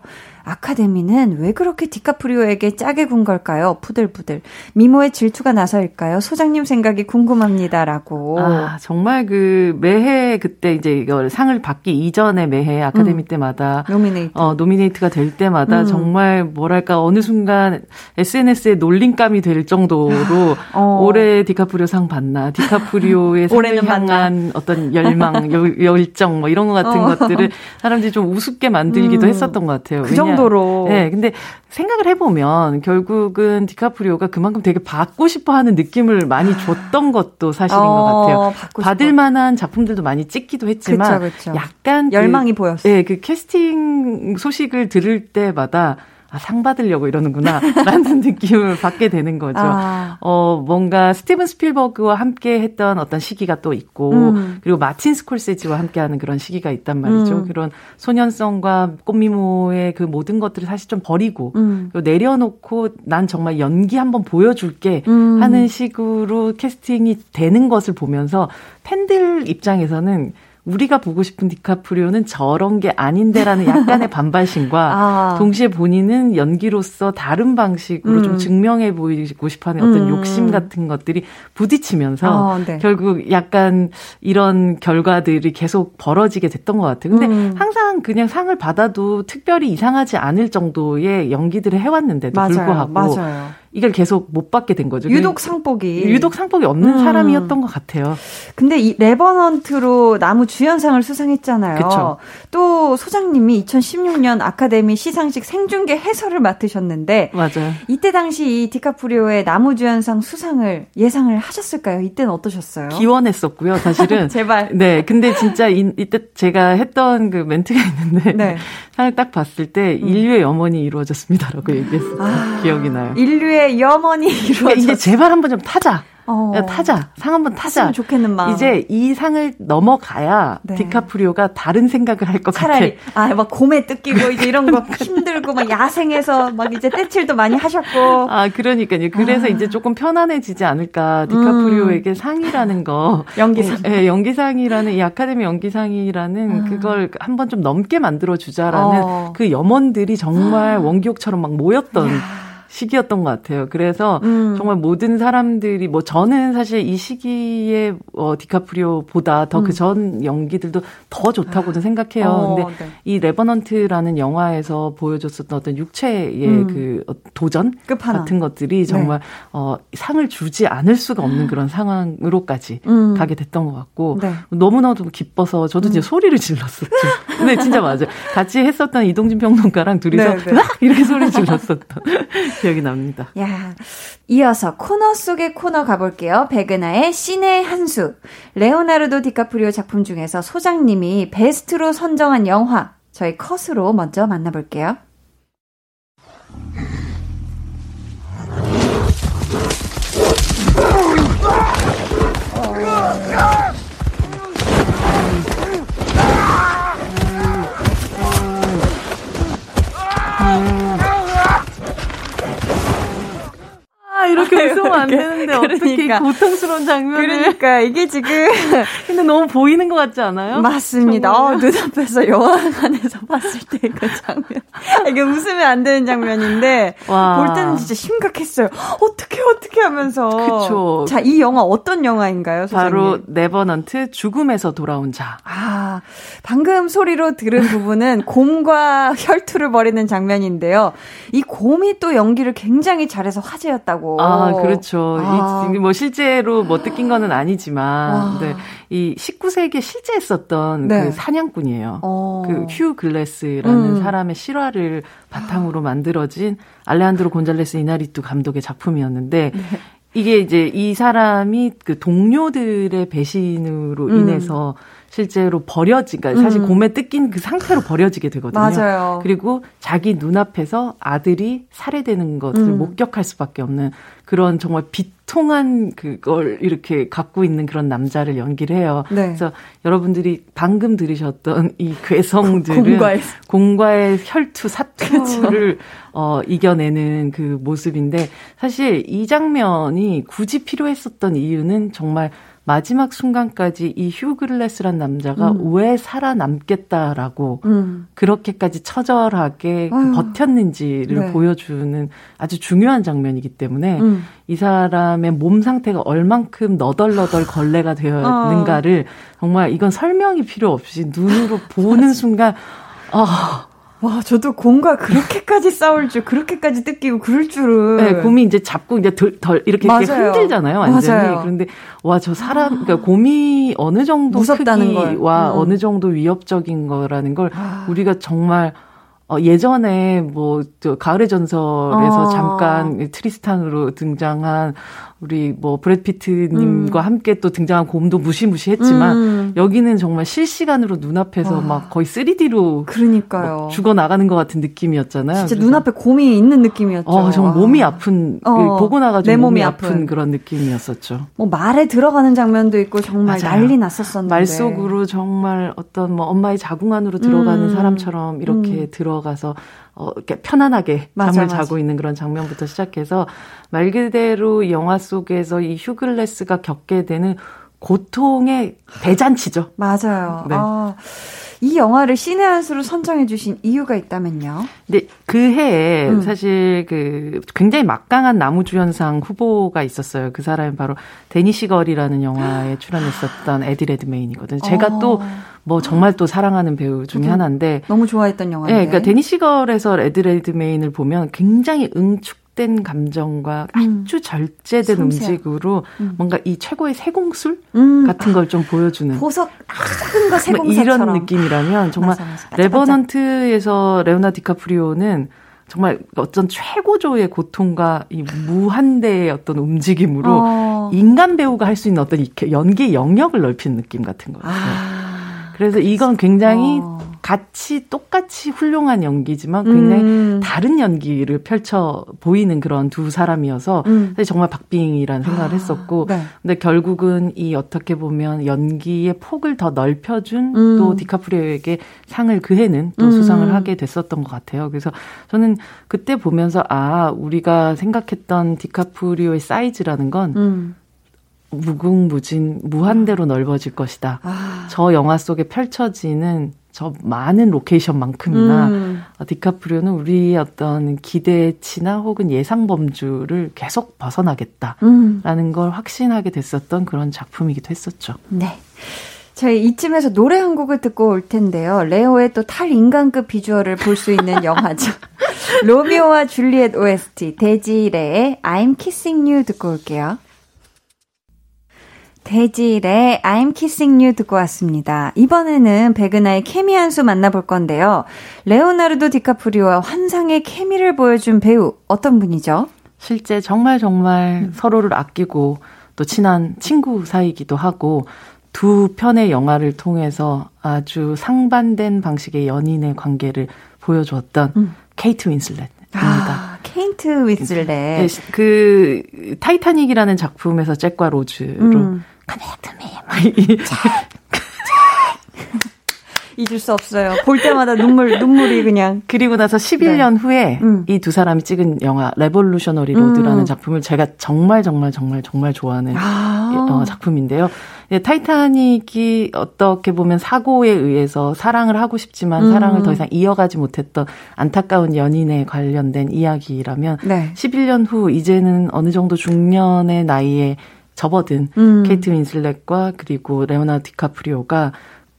아카데미는 왜 그렇게 디카프리오에게 짜게 군 걸까요? 부들부들. 미모의 질투가 나서일까요? 소장님 생각이 궁금합니다라고.
아, 정말 그 매해 그때 이제 이걸 상을 받기 이전에 매해 아카데미
음.
때마다
노미네이트.
어, 노미네이트가 될 때마다
음.
정말 뭐랄까 어느 순간 SNS에 놀림감이 될 정도로
어.
올해 디카프리오 상 받나 디카프리오의
올해는
향한 어떤 열망, 열, 열정 뭐 이런 것 같은
어.
것들을 사람들이 좀 우습게 만들기도
음.
했었던 것 같아요.
그 정도로.
네, 근데 생각을 해보면 결국은 디카프리오가 그만큼 되게 받고 싶어 하는 느낌을 많이 줬던 것도 사실인 것
어,
같아요.
받고
받을 만한 작품들도 많이 찍기도 했지만
그쵸, 그쵸.
약간
열망이
그,
보였어요.
네, 그 캐스팅 소식을 들을 때마다 아, 상 받으려고 이러는구나. 라는 느낌을 받게 되는 거죠.
아.
어, 뭔가 스티븐 스필버그와 함께 했던 어떤 시기가 또 있고,
음.
그리고 마틴 스콜세지와 함께 하는 그런 시기가 있단 말이죠.
음.
그런 소년성과 꽃미모의 그 모든 것들을 사실 좀 버리고,
음.
그리고 내려놓고 난 정말 연기 한번 보여줄게
음.
하는 식으로 캐스팅이 되는 것을 보면서 팬들 입장에서는 우리가 보고 싶은 디카프리오는 저런 게 아닌데라는 약간의 반발심과
아.
동시에 본인은 연기로서 다른 방식으로
음.
좀 증명해 보이고 싶어하는 어떤
음.
욕심 같은 것들이 부딪히면서
어, 네.
결국 약간 이런 결과들이 계속 벌어지게 됐던 것 같아요. 근데
음.
항상 그냥 상을 받아도 특별히 이상하지 않을 정도의 연기들을 해왔는데도
맞아요,
불구하고
맞아요.
이걸 계속 못 받게 된 거죠.
유독 상복이.
유독 상복이 없는
음.
사람이었던 것 같아요.
근데 이 레버넌트로 나무 주연상을 수상했잖아요.
그쵸.
또 소장님이 2016년 아카데미 시상식 생중계 해설을 맡으셨는데
맞아요.
이때 당시 이 디카프리오의 나무 주연상 수상을 예상을 하셨을까요? 이때는 어떠셨어요?
기원했었고요, 사실은.
제발.
네, 근데 진짜 이, 이때 제가 했던 그 멘트가 있는데
네.
상을 딱 봤을 때 인류의 염원이 이루어졌습니다라고 얘기했어요. 기억이 나요.
인류의 염원이
그러니까 이제 제발 한번 좀 타자.
어.
야, 타자. 상 한번 타자.
좋겠는 마음.
이제 이 상을 넘어가야
네.
디카프리오가 다른 생각을 할 것 같아.
차라리 아 막 곰에 뜯기고 이제 이런 거 힘들고 막 야생에서 막 이제 떼칠도 많이 하셨고
아, 그러니까요. 그래서
아.
이제 조금 편안해지지 않을까. 디카프리오에게 상이라는 거.
연기상.
예, 연기상이라는, 이 아카데미 연기상이라는 그걸 한번 좀 넘게 만들어 주자라는
어.
그 염원들이 정말 원기옥처럼 막 모였던 시기였던 것 같아요. 그래서
음.
정말 모든 사람들이 뭐 저는 사실 이 시기에 어, 디카프리오보다 더 그전 연기들도 더 좋다고는 생각해요.
어,
근데
네.
이 레버넌트라는 영화에서 보여줬었던 어떤 육체의
음.
그 어, 도전
끝판왕.
같은 것들이 정말 어 상을 주지 않을 수가 없는 그런 상황으로까지
음.
가게 됐던 것 같고
네.
너무나도 기뻐서 저도 진짜 소리를 질렀었죠. 근데 진짜 맞아요. 같이 했었던 이동진 평론가랑 둘이서
네, 네.
이렇게 소리 질렀었던 기억이 납니다.
야, 이어서 코너 속의 코너 가볼게요. 백은하의 신의 한수. 레오나르도 디카프리오 작품 중에서 소장님이 베스트로 선정한 영화. 저희 컷으로 먼저 만나볼게요.
이렇게 웃으면 안 되는데 어떻게
그러니까.
고통스러운 장면을.
그러니까 이게 지금
근데 너무 보이는 것 같지 않아요?
맞습니다. 어, 눈앞에서 영화관에서 봤을 때 그 장면. 이게 웃으면 안 되는 장면인데
와.
볼 때는 진짜 심각했어요. 어떻게 어떻게 하면서.
그쵸.
자, 이 영화 어떤 영화인가요, 소장님?
바로 네버넌트 죽음에서 돌아온 자.
아, 방금 소리로 들은 부분은 곰과 혈투를 벌이는 장면인데요. 이 곰이 또 연기를 굉장히 잘해서 화제였다고.
아, 그렇죠.
아.
이, 뭐 실제로 뭐 뜯긴 거는 아니지만,
와.
네. 이 19세기에 실제 했었던
네.
그 사냥꾼이에요.
어.
그휴 글래스라는
음.
사람의 실화를 바탕으로 만들어진 알레한드로 곤잘레스 이나리투 감독의 작품이었는데,
네.
이게 이제 이 사람이 그 동료들의 배신으로
음.
인해서 실제로 버려진, 그러니까 사실
음.
곰에 뜯긴 그 상태로 버려지게 되거든요.
맞아요.
그리고 자기 눈앞에서 아들이 살해되는 것을
음.
목격할 수밖에 없는 그런 정말 비통한 그걸 이렇게 갖고 있는 그런 남자를 연기를 해요.
네.
그래서 여러분들이 방금 들으셨던 이 괴성들은
곰과의-
공과의 혈투, 사투를 어, 이겨내는 그 모습인데 사실 이 장면이 굳이 필요했었던 이유는 정말 마지막 순간까지 이 휴글레스란 남자가
음.
왜 살아남겠다라고
음.
그렇게까지 처절하게 그. 버텼는지를
네.
보여주는 아주 중요한 장면이기 때문에
음.
이 사람의 몸 상태가 얼만큼 너덜너덜 걸레가 되었는가를 정말 이건 설명이 필요 없이 눈으로 보는 순간 아
와, 저도 곰과 그렇게까지 싸울 줄, 그렇게까지 뜯기고 그럴 줄은.
네, 곰이 이제 잡고 이제 덜, 덜 이렇게, 이렇게. 흔들잖아요, 완전히.
맞아요.
그런데 와, 저 사람, 그러니까 곰이 어느 정도
무섭다는 걸.
크기와
음.
어느 정도 위협적인 거라는 걸 우리가 정말 어, 예전에 뭐, 저, 가을의 전설에서
어.
잠깐 트리스탄으로 등장한 우리 뭐, 브래피트님과 함께 또 등장한 곰도 무시무시했지만,
음.
여기는 정말 실시간으로 눈앞에서 막 거의 3D로
그러니까요.
죽어 나가는 것 같은 느낌이었잖아요.
진짜 눈앞에 곰이 있는 느낌이었죠.
어, 정말
아.
몸이 아픈, 그
어,
보고 나가지고
내
몸이,
몸이
아픈,
아픈.
그런 느낌이었었죠.
뭐 말에 들어가는 장면도 있고 정말
맞아요.
난리 났었었는데.
말 속으로 정말 어떤 뭐 엄마의 자궁 안으로 들어가는
음.
사람처럼 이렇게
음.
들어가서 어, 이렇게 편안하게
맞아,
잠을
맞아.
자고 있는 그런 장면부터 시작해서 말 그대로 이 영화 속에서 이 휴글레스가 겪게 되는 고통의 대잔치죠.
맞아요.
네.
아, 이 영화를 신의 한 수로 선정해 주신 이유가 있다면요?
근데 그 해에
음.
사실 그 굉장히 막강한 나무주연상 후보가 있었어요. 그 사람이 바로 대니쉬 걸이라는 영화에 출연했었던 에디 레드메인이거든요. 제가
어.
또 뭐 정말 또 사랑하는 배우 중에 하나인데
너무 좋아했던 영화인데.
네, 그러니까 대니쉬 걸에서 에디 레드메인을 보면 굉장히 응축 된 감정과 아주 절제된
음.
움직임으로
음.
뭔가 이 최고의 세공술
음.
같은 걸 좀 보여주는
보석 작은 거
뭐
세공사처럼.
이런 느낌이라면 정말
맞아, 맞아.
레버넌트에서 레오나 디카프리오는 정말 어떤 최고조의 고통과 이 무한대의 어떤 움직임으로
어.
인간 배우가 할 수 있는 어떤 이 연기의 영역을 넓히는 느낌 같은 거예요. 그래서 이건 굉장히
어.
같이 똑같이 훌륭한 연기지만 굉장히
음.
다른 연기를 펼쳐 보이는 그런 두 사람이어서
음.
사실 정말 박빙이라는 생각을 했었고
네.
근데 결국은 이 어떻게 보면 연기의 폭을 더 넓혀준
음.
또 디카프리오에게 상을 그 해는 또
음.
수상을 하게 됐었던 것 같아요. 그래서 저는 그때 보면서 아 우리가 생각했던 디카프리오의 사이즈라는 건
음.
무궁무진 무한대로 넓어질 것이다.
아.
저 영화 속에 펼쳐지는 저 많은 로케이션만큼이나
음.
어, 디카프리오는 우리의 어떤 기대치나 혹은 예상 범주를 계속 벗어나겠다라는
음.
걸 확신하게 됐었던 그런 작품이기도 했었죠.
네. 저희 이쯤에서 노래 한 곡을 듣고 올 텐데요. 레오의 또 탈인간급 비주얼을 볼 수 있는 영화죠. 로미오와 줄리엣 OST 데지레의 I'm Kissing You 듣고 올게요. 데지레의 I'm Kissing You 듣고 왔습니다. 이번에는 백은하의 케미 한 수 만나볼 건데요. 레오나르도 디카프리오와 환상의 케미를 보여준 배우 어떤 분이죠?
실제 정말 정말 서로를 아끼고 또 친한 친구 사이기도 하고 두 편의 영화를 통해서 아주 상반된 방식의 연인의 관계를 보여주었던
음.
케이트 윈슬렛 입니다.
아, 케이트 윈슬렛.
네, 그 타이타닉이라는 작품에서 잭과 로즈로
음.
막 이-
잊을 수 없어요. 볼 때마다 눈물, 눈물이 그냥.
그리고 나서 11년 후에
음.
이 두 사람이 찍은 영화 레볼루셔너리 로드라는
음.
작품을 제가 정말 정말 정말 정말 좋아하는
아.
어, 작품인데요. 예, 타이타닉이 어떻게 보면 사고에 의해서 사랑을 하고 싶지만
음.
사랑을 더 이상 이어가지 못했던 안타까운 연인에 관련된 이야기라면
네.
11년 후 이제는 어느 정도 중년의 나이에 접어든
음.
케이트 윈슬렛과 그리고 레오나르도 디카프리오가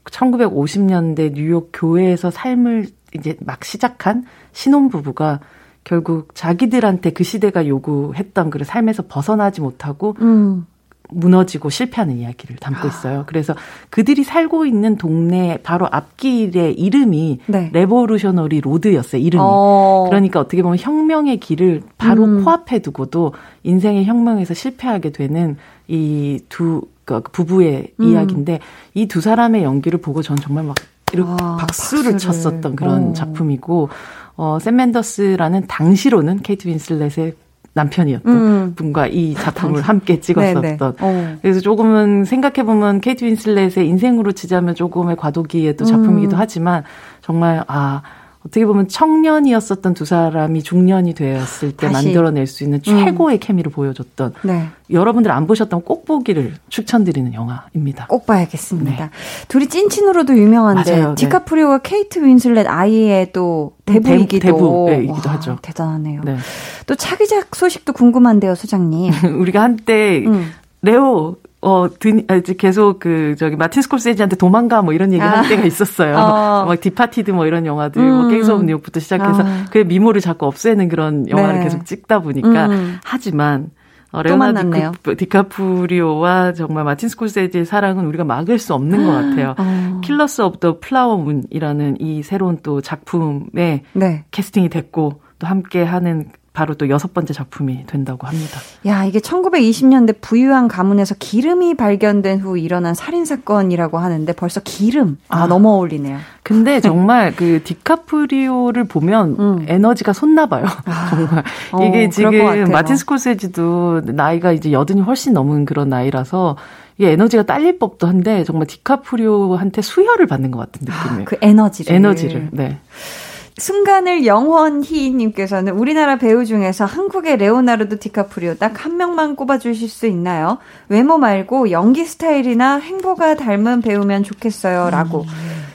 1950년대 뉴욕 교외에서 삶을 이제 막 시작한 신혼부부가 결국 자기들한테 그 시대가 요구했던 그 삶에서 벗어나지 못하고
음.
무너지고 실패하는 이야기를 담고 있어요. 그래서 그들이 살고 있는 동네 바로 앞길의 이름이
네.
레볼루셔너리 로드였어요. 이름이.
어.
그러니까 어떻게 보면 혁명의 길을 바로
음.
코앞에 두고도 인생의 혁명에서 실패하게 되는 이두 부부의
음.
이야기인데 이 두 사람의 연기를 보고 전 정말 막 이렇게
아,
박수를,
박수를.
쳤었던 그런
어.
작품이고 어, 샘 맨더스라는 당시로는 케이트 윈슬렛의 남편이었던
음.
분과 이 작품을 함께 찍었었던
네네. 어.
그래서 조금은 생각해보면 케이트 윈슬렛의 인생으로 치자면 조금의 과도기의 또 작품이기도
음.
하지만 정말 아 어떻게 보면 청년이었었던 두 사람이 중년이 되었을 때
다시.
만들어낼 수 있는 최고의 케미를 보여줬던
네.
여러분들 안 보셨다면 꼭 보기를 추천드리는 영화입니다.
꼭 봐야겠습니다. 둘이 찐친으로도 유명한데
맞아요, 네.
디카프리오와 케이트 윈슬렛 아이의 또 대부이기도
대- 대부이기도
와,
하죠.
대단하네요.
네.
또 차기작 소식도 궁금한데요, 소장님.
우리가 한때 레오 어, 드, 아, 이제 계속 그, 저기, 마틴 스콜세지한테 도망가 뭐 이런 얘기
아.
할 때가 있었어요.
어.
막 디파티드 뭐 이런 영화들,
음.
뭐 갱스 오브 뉴욕부터 시작해서
아.
그 미모를 자꾸 없애는 그런 영화를
네.
계속 찍다 보니까.
음.
하지만, 어,
또
레오나르도 디카프리오와 정말 마틴 스콜세지의 사랑은 우리가 막을 수 없는 것 같아요.
어.
Killers of the Flower Moon이라는 이 새로운 또 작품에
네.
캐스팅이 됐고 또 함께 하는 바로 또 여섯 번째 작품이 된다고 합니다.
야, 이게 1920년대 부유한 가문에서 기름이 발견된 후 일어난 살인 사건이라고 하는데 벌써 기름. 아,
아.
너무 어울리네요.
근데 정말 그 디카프리오를 보면 에너지가 솟나 봐요. 정말
음. 어,
이게. 지금 마틴 스콜세지도 나이가 이제 여든이 훨씬 넘은 그런 나이라서 이 에너지가 딸릴 법도 한데 정말 디카프리오한테 수혈을 받는 것 같은 느낌이에요.
그 에너지를.
에너지를. 네.
순간을 영원히님께서는 우리나라 배우 중에서 한국의 레오나르도 디카프리오 딱 한 명만 꼽아주실 수 있나요? 외모 말고 연기 스타일이나 행보가 닮은 배우면 좋겠어요. 라고.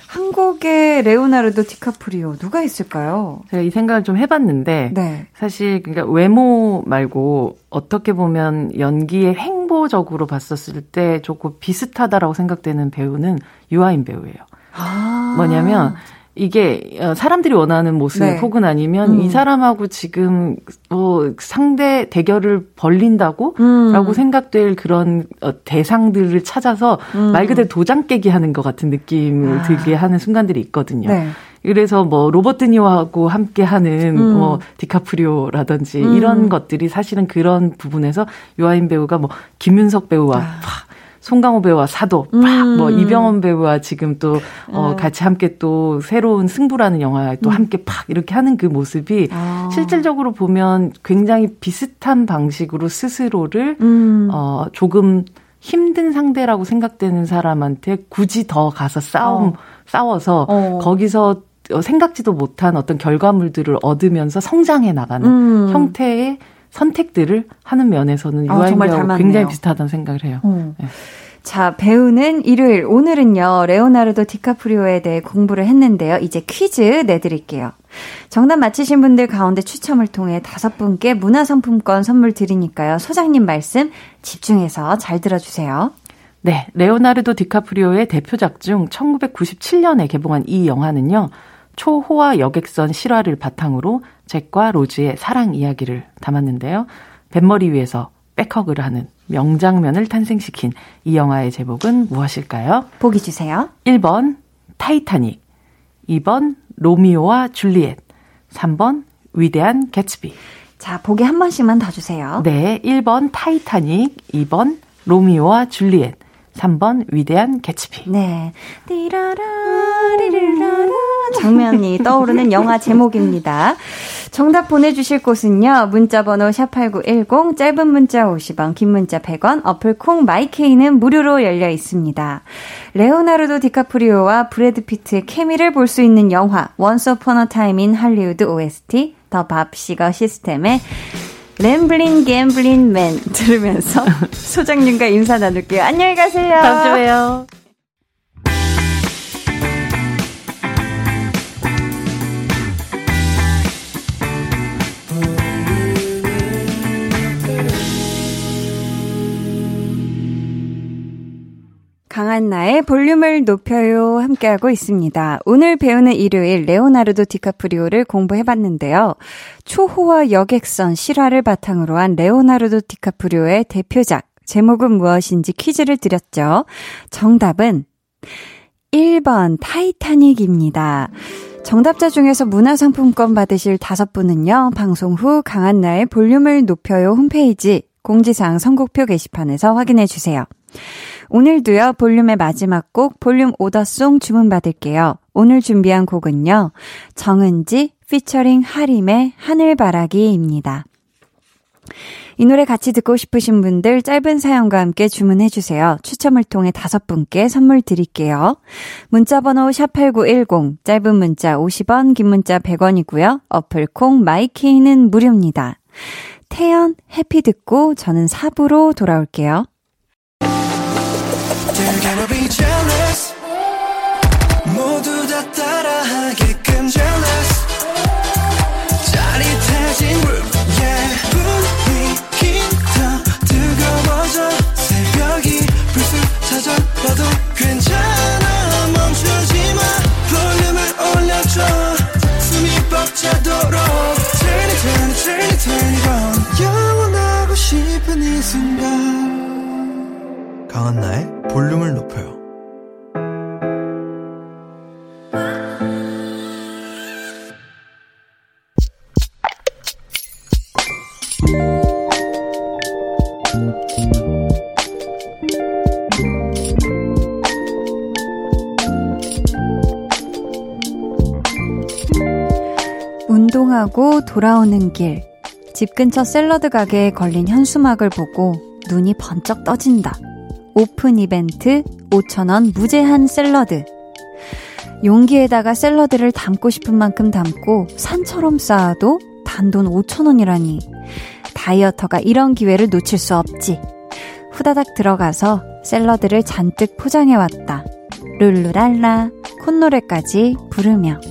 한국의 레오나르도 디카프리오 누가 있을까요?
제가 이 생각을 좀 해봤는데
네.
사실 그러니까 외모 말고 어떻게 보면 연기의 행보적으로 봤었을 때 조금 비슷하다라고 생각되는 배우는 유아인 배우예요.
아.
뭐냐면 이게 어, 사람들이 원하는 모습
네.
혹은 아니면
음.
이 사람하고 지금 어, 상대 대결을 벌린다고
음.
라고 생각될 그런 어, 대상들을 찾아서
음.
말 그대로 도장 깨기 하는 것 같은 느낌을
아.
들게 하는 순간들이 있거든요.
네.
그래서 뭐 로버트 니오하고 함께 하는
음.
뭐 디카프리오라든지
음.
이런 것들이 사실은 그런 부분에서 유아인 배우가 뭐 김윤석 배우와 팍 송강호 배우와 사도
음.
팍뭐 이병헌 배우와 지금 또 어,
음.
같이 함께 또 새로운 승부라는 영화에 또 함께 팍 이렇게 하는 그 모습이
아.
실질적으로 보면 굉장히 비슷한 방식으로 스스로를
음.
어 조금 힘든 상대라고 생각되는 사람한테 굳이 더 가서 싸움
어.
싸워서
어.
거기서 어, 생각지도 못한 어떤 결과물들을 얻으면서 성장해 나가는
음.
형태의 선택들을 하는 면에서는
아,
유아인
정말
배우
닮았네요.
굉장히 비슷하다는 생각을 해요.
어.
네.
자, 배우는 일요일. 오늘은요, 레오나르도 디카프리오에 대해 공부를 했는데요. 이제 퀴즈 내드릴게요. 정답 맞히신 분들 가운데 추첨을 통해 다섯 분께 문화상품권 선물 드리니까요. 소장님 말씀 집중해서 잘 들어주세요.
네, 레오나르도 디카프리오의 대표작 중 1997년에 개봉한 이 영화는요. 초호화 여객선 실화를 바탕으로 잭과 로즈의 사랑 이야기를 담았는데요. 뱃머리 위에서 back hug를 하는 명장면을 탄생시킨 이 영화의 제목은 무엇일까요?
보기 주세요.
1번 타이타닉, 2번 로미오와 줄리엣, 3번 위대한 개츠비.
자, 보기 한 번씩만 더 주세요.
네, 1번 타이타닉, 2번 로미오와 줄리엣, 3번 위대한 개츠비.
네. 띠라라, 리리라라 장면이 떠오르는 영화 제목입니다. 정답 보내주실 곳은요. 문자번호 샵8910, 짧은 문자 50원, 긴 문자 100원, 어플 콩 마이케이는 무료로 열려 있습니다. 레오나르도 디카프리오와 브래드 피트의 케미를 볼 수 있는 영화 Once Upon a Time in Hollywood OST The Bob Seger System의 램블린 갬블린 맨 들으면서 소장님과 인사 나눌게요. 안녕히 가세요.
다음 주에 봬요.
강한 나의 볼륨을 높여요 함께하고 있습니다. 오늘 배우는 일요일 레오나르도 디카프리오를 공부해봤는데요. 초호화 여객선 실화를 바탕으로 한 레오나르도 디카프리오의 대표작 제목은 무엇인지 퀴즈를 드렸죠. 정답은 1번 타이타닉입니다. 정답자 중에서 문화상품권 받으실 다섯 분은요, 방송 후 강한나의 볼륨을 높여요 홈페이지 공지사항 선곡표 게시판에서 확인해 주세요. 오늘도요, 볼륨의 마지막 곡, 볼륨 order song 주문받을게요. 오늘 준비한 곡은요, 정은지 피처링 하림의 하늘바라기입니다. 이 노래 같이 듣고 싶으신 분들 짧은 사연과 함께 주문해 주세요. 추첨을 통해 다섯 분께 선물 드릴게요. 문자 번호 샵8910, 짧은 문자 50원, 긴 문자 100원이고요. 어플 콩, 마이케이는 무료입니다. 태연, 해피 듣고 저는 4부로 돌아올게요.
cannot be jealous.
돌아오는 길. 집 근처 샐러드 가게에 걸린 현수막을 보고 눈이 번쩍 떠진다. 오픈 이벤트 5,000원 무제한 샐러드. 용기에다가 샐러드를 담고 싶은 만큼 담고 산처럼 쌓아도 단돈 5,000원이라니. dieter가 이런 기회를 놓칠 수 없지. 후다닥 들어가서 샐러드를 잔뜩 포장해왔다. 룰루랄라 콧노래까지 부르며.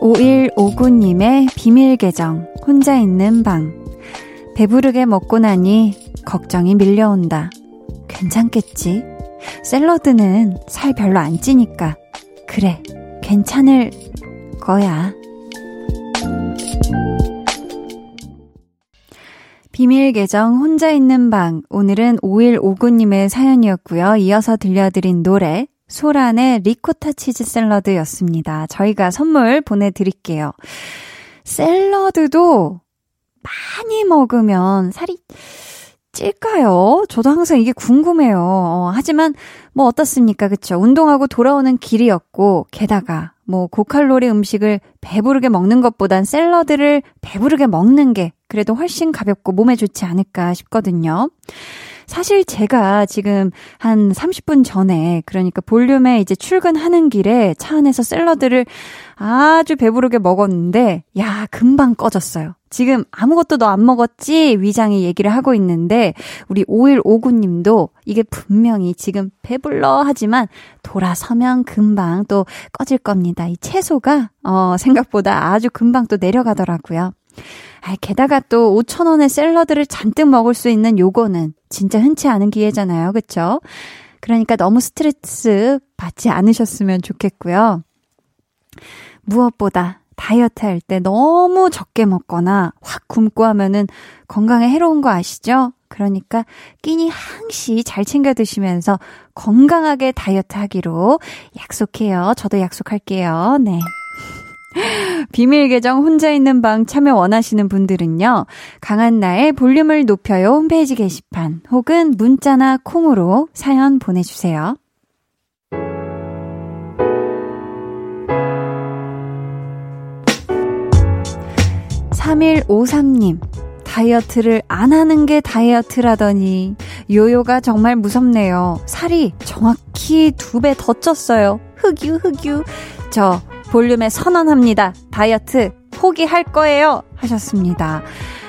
5159님의 비밀 계정, 혼자 있는 방. 배부르게 먹고 나니 걱정이 밀려온다. 괜찮겠지? 샐러드는 살 별로 안 찌니까. 그래, 괜찮을 거야. 비밀 계정 혼자 있는 방. 오늘은 5159님의 사연이었고요. 이어서 들려드린 노래 소란의 리코타 치즈 샐러드였습니다. 저희가 선물 보내드릴게요. 샐러드도 많이 먹으면 살이 찔까요? 저도 항상 이게 궁금해요. 어, 하지만 뭐 어떻습니까? 그쵸? 운동하고 돌아오는 길이었고, 게다가 뭐 고칼로리 음식을 배부르게 먹는 것보단 샐러드를 배부르게 먹는 게 그래도 훨씬 가볍고 몸에 좋지 않을까 싶거든요. 사실 제가 지금 한 30분 전에 그러니까 볼륨에 이제 출근하는 길에 차 안에서 샐러드를 아주 배부르게 먹었는데 야 금방 꺼졌어요. 지금 아무것도 너 안 먹었지? 위장이 얘기를 하고 있는데 우리 5159님도 이게 분명히 지금 배불러 하지만 돌아서면 금방 또 꺼질 겁니다. 이 채소가 어 생각보다 아주 금방 또 내려가더라고요. 아, 게다가 또 5천 원의 샐러드를 잔뜩 먹을 수 있는 요거는 진짜 흔치 않은 기회잖아요. 그쵸? 그러니까 너무 스트레스 받지 않으셨으면 좋겠고요. 무엇보다 다이어트 할 때 너무 적게 먹거나 확 굶고 하면은 건강에 해로운 거 아시죠? 그러니까 끼니 항시 잘 챙겨 드시면서 건강하게 다이어트 하기로 약속해요. 저도 약속할게요. 네. 비밀 계정 혼자 있는 방 참여 원하시는 분들은요. 강한나의 볼륨을 높여요 홈페이지 게시판 혹은 문자나 콩으로 사연 보내주세요. 3153님, 다이어트를 안 하는 게 다이어트라더니, 요요가 정말 무섭네요. 살이 정확히 두 배 더 쪘어요. 흑유, 흑유. 저, 볼륨에 선언합니다. 다이어트 포기할 거예요. 하셨습니다.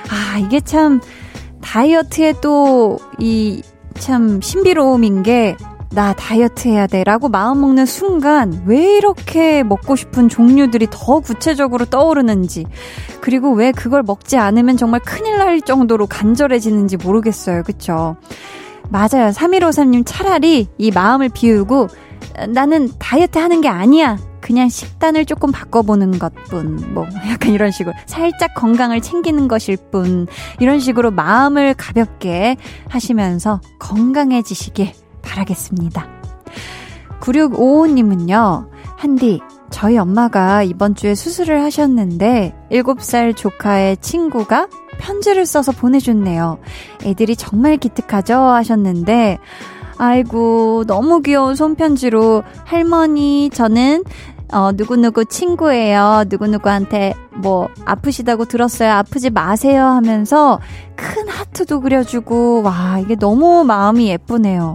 아, 이게 참, 다이어트에 또, 이, 참, 신비로움인 게, 나 다이어트 해야 돼 라고 마음 먹는 순간 왜 이렇게 먹고 싶은 종류들이 더 구체적으로 떠오르는지 그리고 왜 그걸 먹지 않으면 정말 큰일 날 정도로 간절해지는지 모르겠어요. 그쵸? 맞아요. 3153님 차라리 이 마음을 비우고 나는 다이어트 하는 게 아니야. 그냥 식단을 조금 바꿔보는 것 뿐, 뭐, 약간 이런 식으로. 살짝 건강을 챙기는 것일 뿐, 이런 식으로 마음을 가볍게 하시면서 건강해지시길 바라겠습니다. 9655님은요, 한디, 저희 엄마가 이번 주에 수술을 하셨는데, 7살 조카의 친구가 편지를 써서 보내줬네요. 애들이 정말 기특하죠? 하셨는데, 아이고, 너무 귀여운 손편지로, 할머니, 저는 어, 누구누구 친구예요. 누구누구한테 뭐 아프시다고 들었어요. 아프지 마세요 하면서 큰 하트도 그려주고, 와, 이게 너무 마음이 예쁘네요.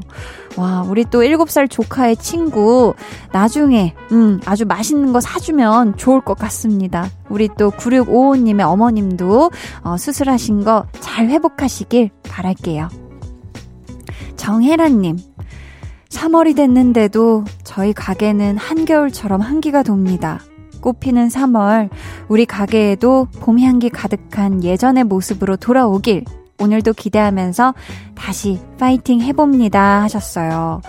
와, 우리 또 7살 조카의 친구, 나중에, 음, 아주 맛있는 거 사주면 좋을 것 같습니다. 우리 또 9655님의 어머님도, 어, 수술하신 거 잘 회복하시길 바랄게요. 정혜란님, 3월이 됐는데도 저희 가게는 한겨울처럼 한기가 돕니다. 꽃피는 3월, 우리 가게에도 봄 향기 가득한 예전의 모습으로 돌아오길 오늘도 기대하면서 다시 파이팅 해봅니다 하셨어요.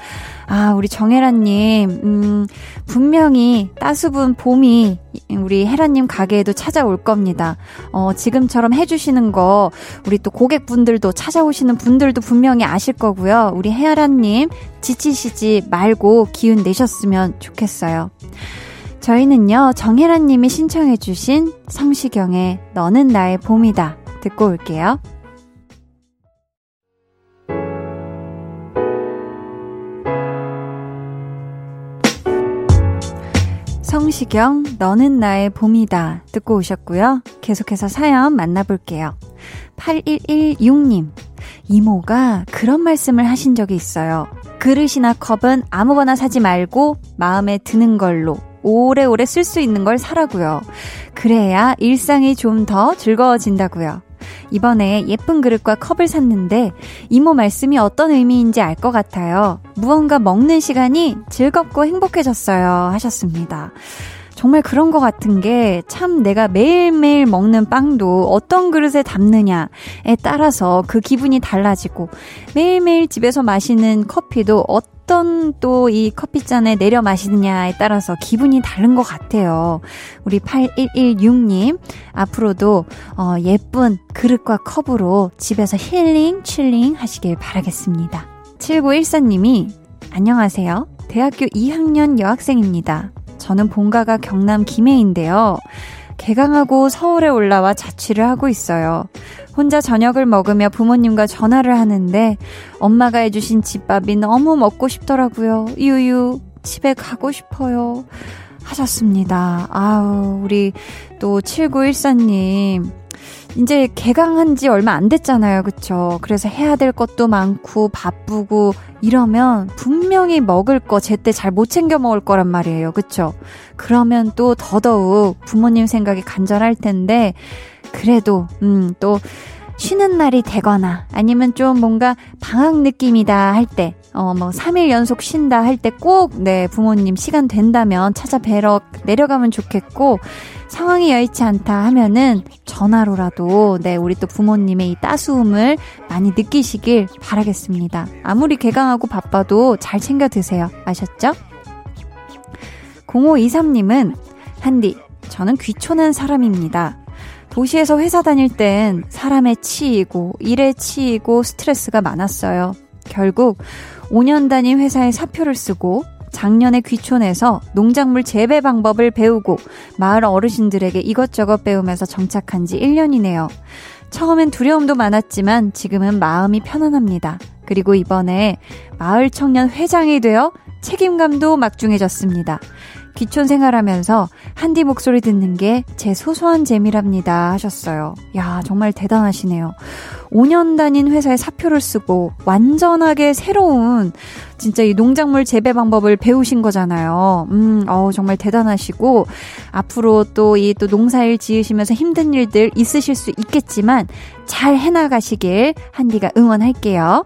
아, 우리 정혜라님, 음, 분명히 따수분 봄이 우리 혜라님 가게에도 찾아올 겁니다. 어, 지금처럼 해주시는 거, 우리 또 고객분들도 찾아오시는 분들도 분명히 아실 거고요. 우리 혜라님, 지치시지 말고 기운 내셨으면 좋겠어요. 저희는요, 정혜라님이 신청해주신 성시경의 너는 나의 봄이다. 듣고 올게요. 성시경, 너는 나의 봄이다. 듣고 오셨고요. 계속해서 사연 만나볼게요. 8116님, 이모가 그런 말씀을 하신 적이 있어요. 그릇이나 컵은 아무거나 사지 말고 마음에 드는 걸로 오래오래 쓸 수 있는 걸 사라고요. 그래야 일상이 좀 더 즐거워진다고요. 이번에 예쁜 그릇과 컵을 샀는데 이모 말씀이 어떤 의미인지 알 것 같아요. 무언가 먹는 시간이 즐겁고 행복해졌어요. 하셨습니다. 정말 그런 것 같은 게 참 내가 매일매일 먹는 빵도 어떤 그릇에 담느냐에 따라서 그 기분이 달라지고 매일매일 집에서 마시는 커피도 어떤 또 이 커피잔에 내려 마시느냐에 따라서 기분이 다른 것 같아요. 우리 8116님, 앞으로도 어, 예쁜 그릇과 컵으로 집에서 힐링, 칠링 하시길 바라겠습니다. 7914님이 안녕하세요. 대학교 2학년 여학생입니다. 저는 본가가 경남 김해인데요. 개강하고 서울에 올라와 자취를 하고 있어요. 혼자 저녁을 먹으며 부모님과 전화를 하는데 엄마가 해주신 집밥이 너무 먹고 싶더라고요. 유유, 집에 가고 싶어요. 하셨습니다. 아우, 우리 또 7914님. 이제 개강한 지 얼마 안 됐잖아요. 그쵸? 그래서 해야 될 것도 많고 바쁘고 이러면 분명히 먹을 거 제때 잘 못 챙겨 먹을 거란 말이에요. 그쵸? 그러면 또 더더욱 부모님 생각이 간절할 텐데 그래도 음, 또 쉬는 날이 되거나 아니면 좀 뭔가 방학 느낌이다 할 때, 어, 뭐 3일 연속 쉰다 할 때 꼭, 네, 부모님 시간 된다면 찾아뵈러 내려가면 좋겠고, 상황이 여의치 않다 하면은 전화로라도, 네, 우리 또 부모님의 이 따스움을 많이 느끼시길 바라겠습니다. 아무리 개강하고 바빠도 잘 챙겨 드세요. 아셨죠? 0523님은, 한디, 저는 귀촌한 사람입니다. 도시에서 회사 다닐 땐 사람에 치이고 일에 치이고 스트레스가 많았어요. 결국 5년 다닌 회사에 사표를 쓰고 작년에 귀촌해서 농작물 재배 방법을 배우고 마을 어르신들에게 이것저것 배우면서 정착한 지 1년이네요. 처음엔 두려움도 많았지만 지금은 마음이 편안합니다. 그리고 이번에 마을 청년 회장이 되어 책임감도 막중해졌습니다. 귀촌 생활하면서 한디 목소리 듣는 게 제 소소한 재미랍니다 하셨어요. 야, 정말 대단하시네요. 5년 다닌 회사에 사표를 쓰고 완전하게 새로운 진짜 이 농작물 재배 방법을 배우신 거잖아요. 음, 어우, 정말 대단하시고 앞으로 또 이 또 농사일 지으시면서 힘든 일들 있으실 수 있겠지만 잘 해나가시길 한디가 응원할게요.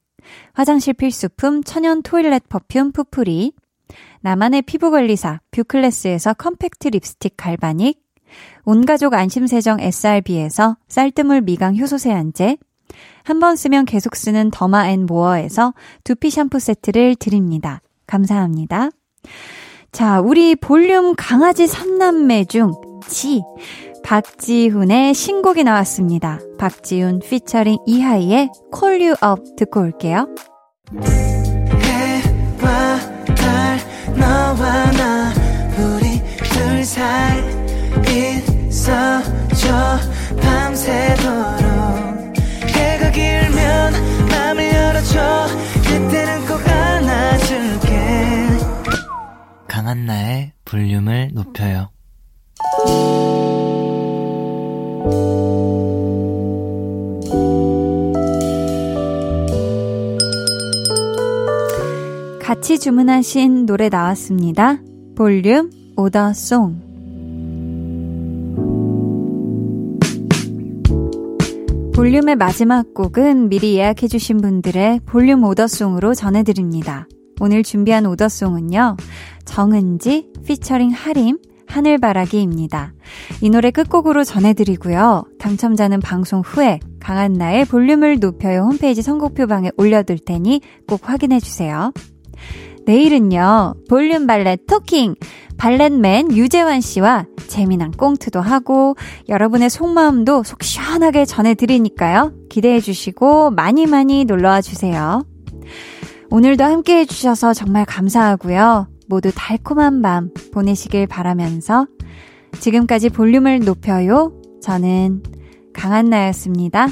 화장실 필수품 천연 toilet perfume 푸풀이, 나만의 피부관리사 뷰클래스에서 컴팩트 립스틱 galvanic, 온가족 안심세정 SRB에서 쌀뜨물 미강 효소 세안제, 한 번 쓰면 계속 쓰는 더마 앤 모어에서 두피 샴푸 세트를 드립니다. 감사합니다. 자, 우리 볼륨 강아지 3남매 중 지. 박지훈의 신곡이 나왔습니다. 박지훈 피처링 이하이의 Call You Up 듣고 올게요.
해와 달 너와 나 우리 둘 사이 있어줘 밤새도록 해가 길면 맘을 열어줘 그때는 꼭 안아줄게
강한나의 볼륨을 높여요.
같이 주문하신 노래 나왔습니다. 볼륨 오더송. 볼륨의 마지막 곡은 미리 예약해주신 분들의 볼륨 order song으로 전해드립니다. 오늘 준비한 order song은요, 정은지 피처링 하림, 하늘바라기입니다. 이 노래 끝곡으로 전해드리고요. 당첨자는 방송 후에 강한나의 볼륨을 높여요 홈페이지 선곡표방에 올려둘 테니 꼭 확인해주세요. 내일은요, 볼륨 valet talking! valet man 유재환 씨와 재미난 꽁트도 하고, 여러분의 속마음도 속 시원하게 전해드리니까요. 기대해 주시고, 많이 많이 놀러와 주세요. 오늘도 함께 해주셔서 정말 감사하고요. 모두 달콤한 밤 보내시길 바라면서, 지금까지 볼륨을 높여요. 저는 강한나였습니다.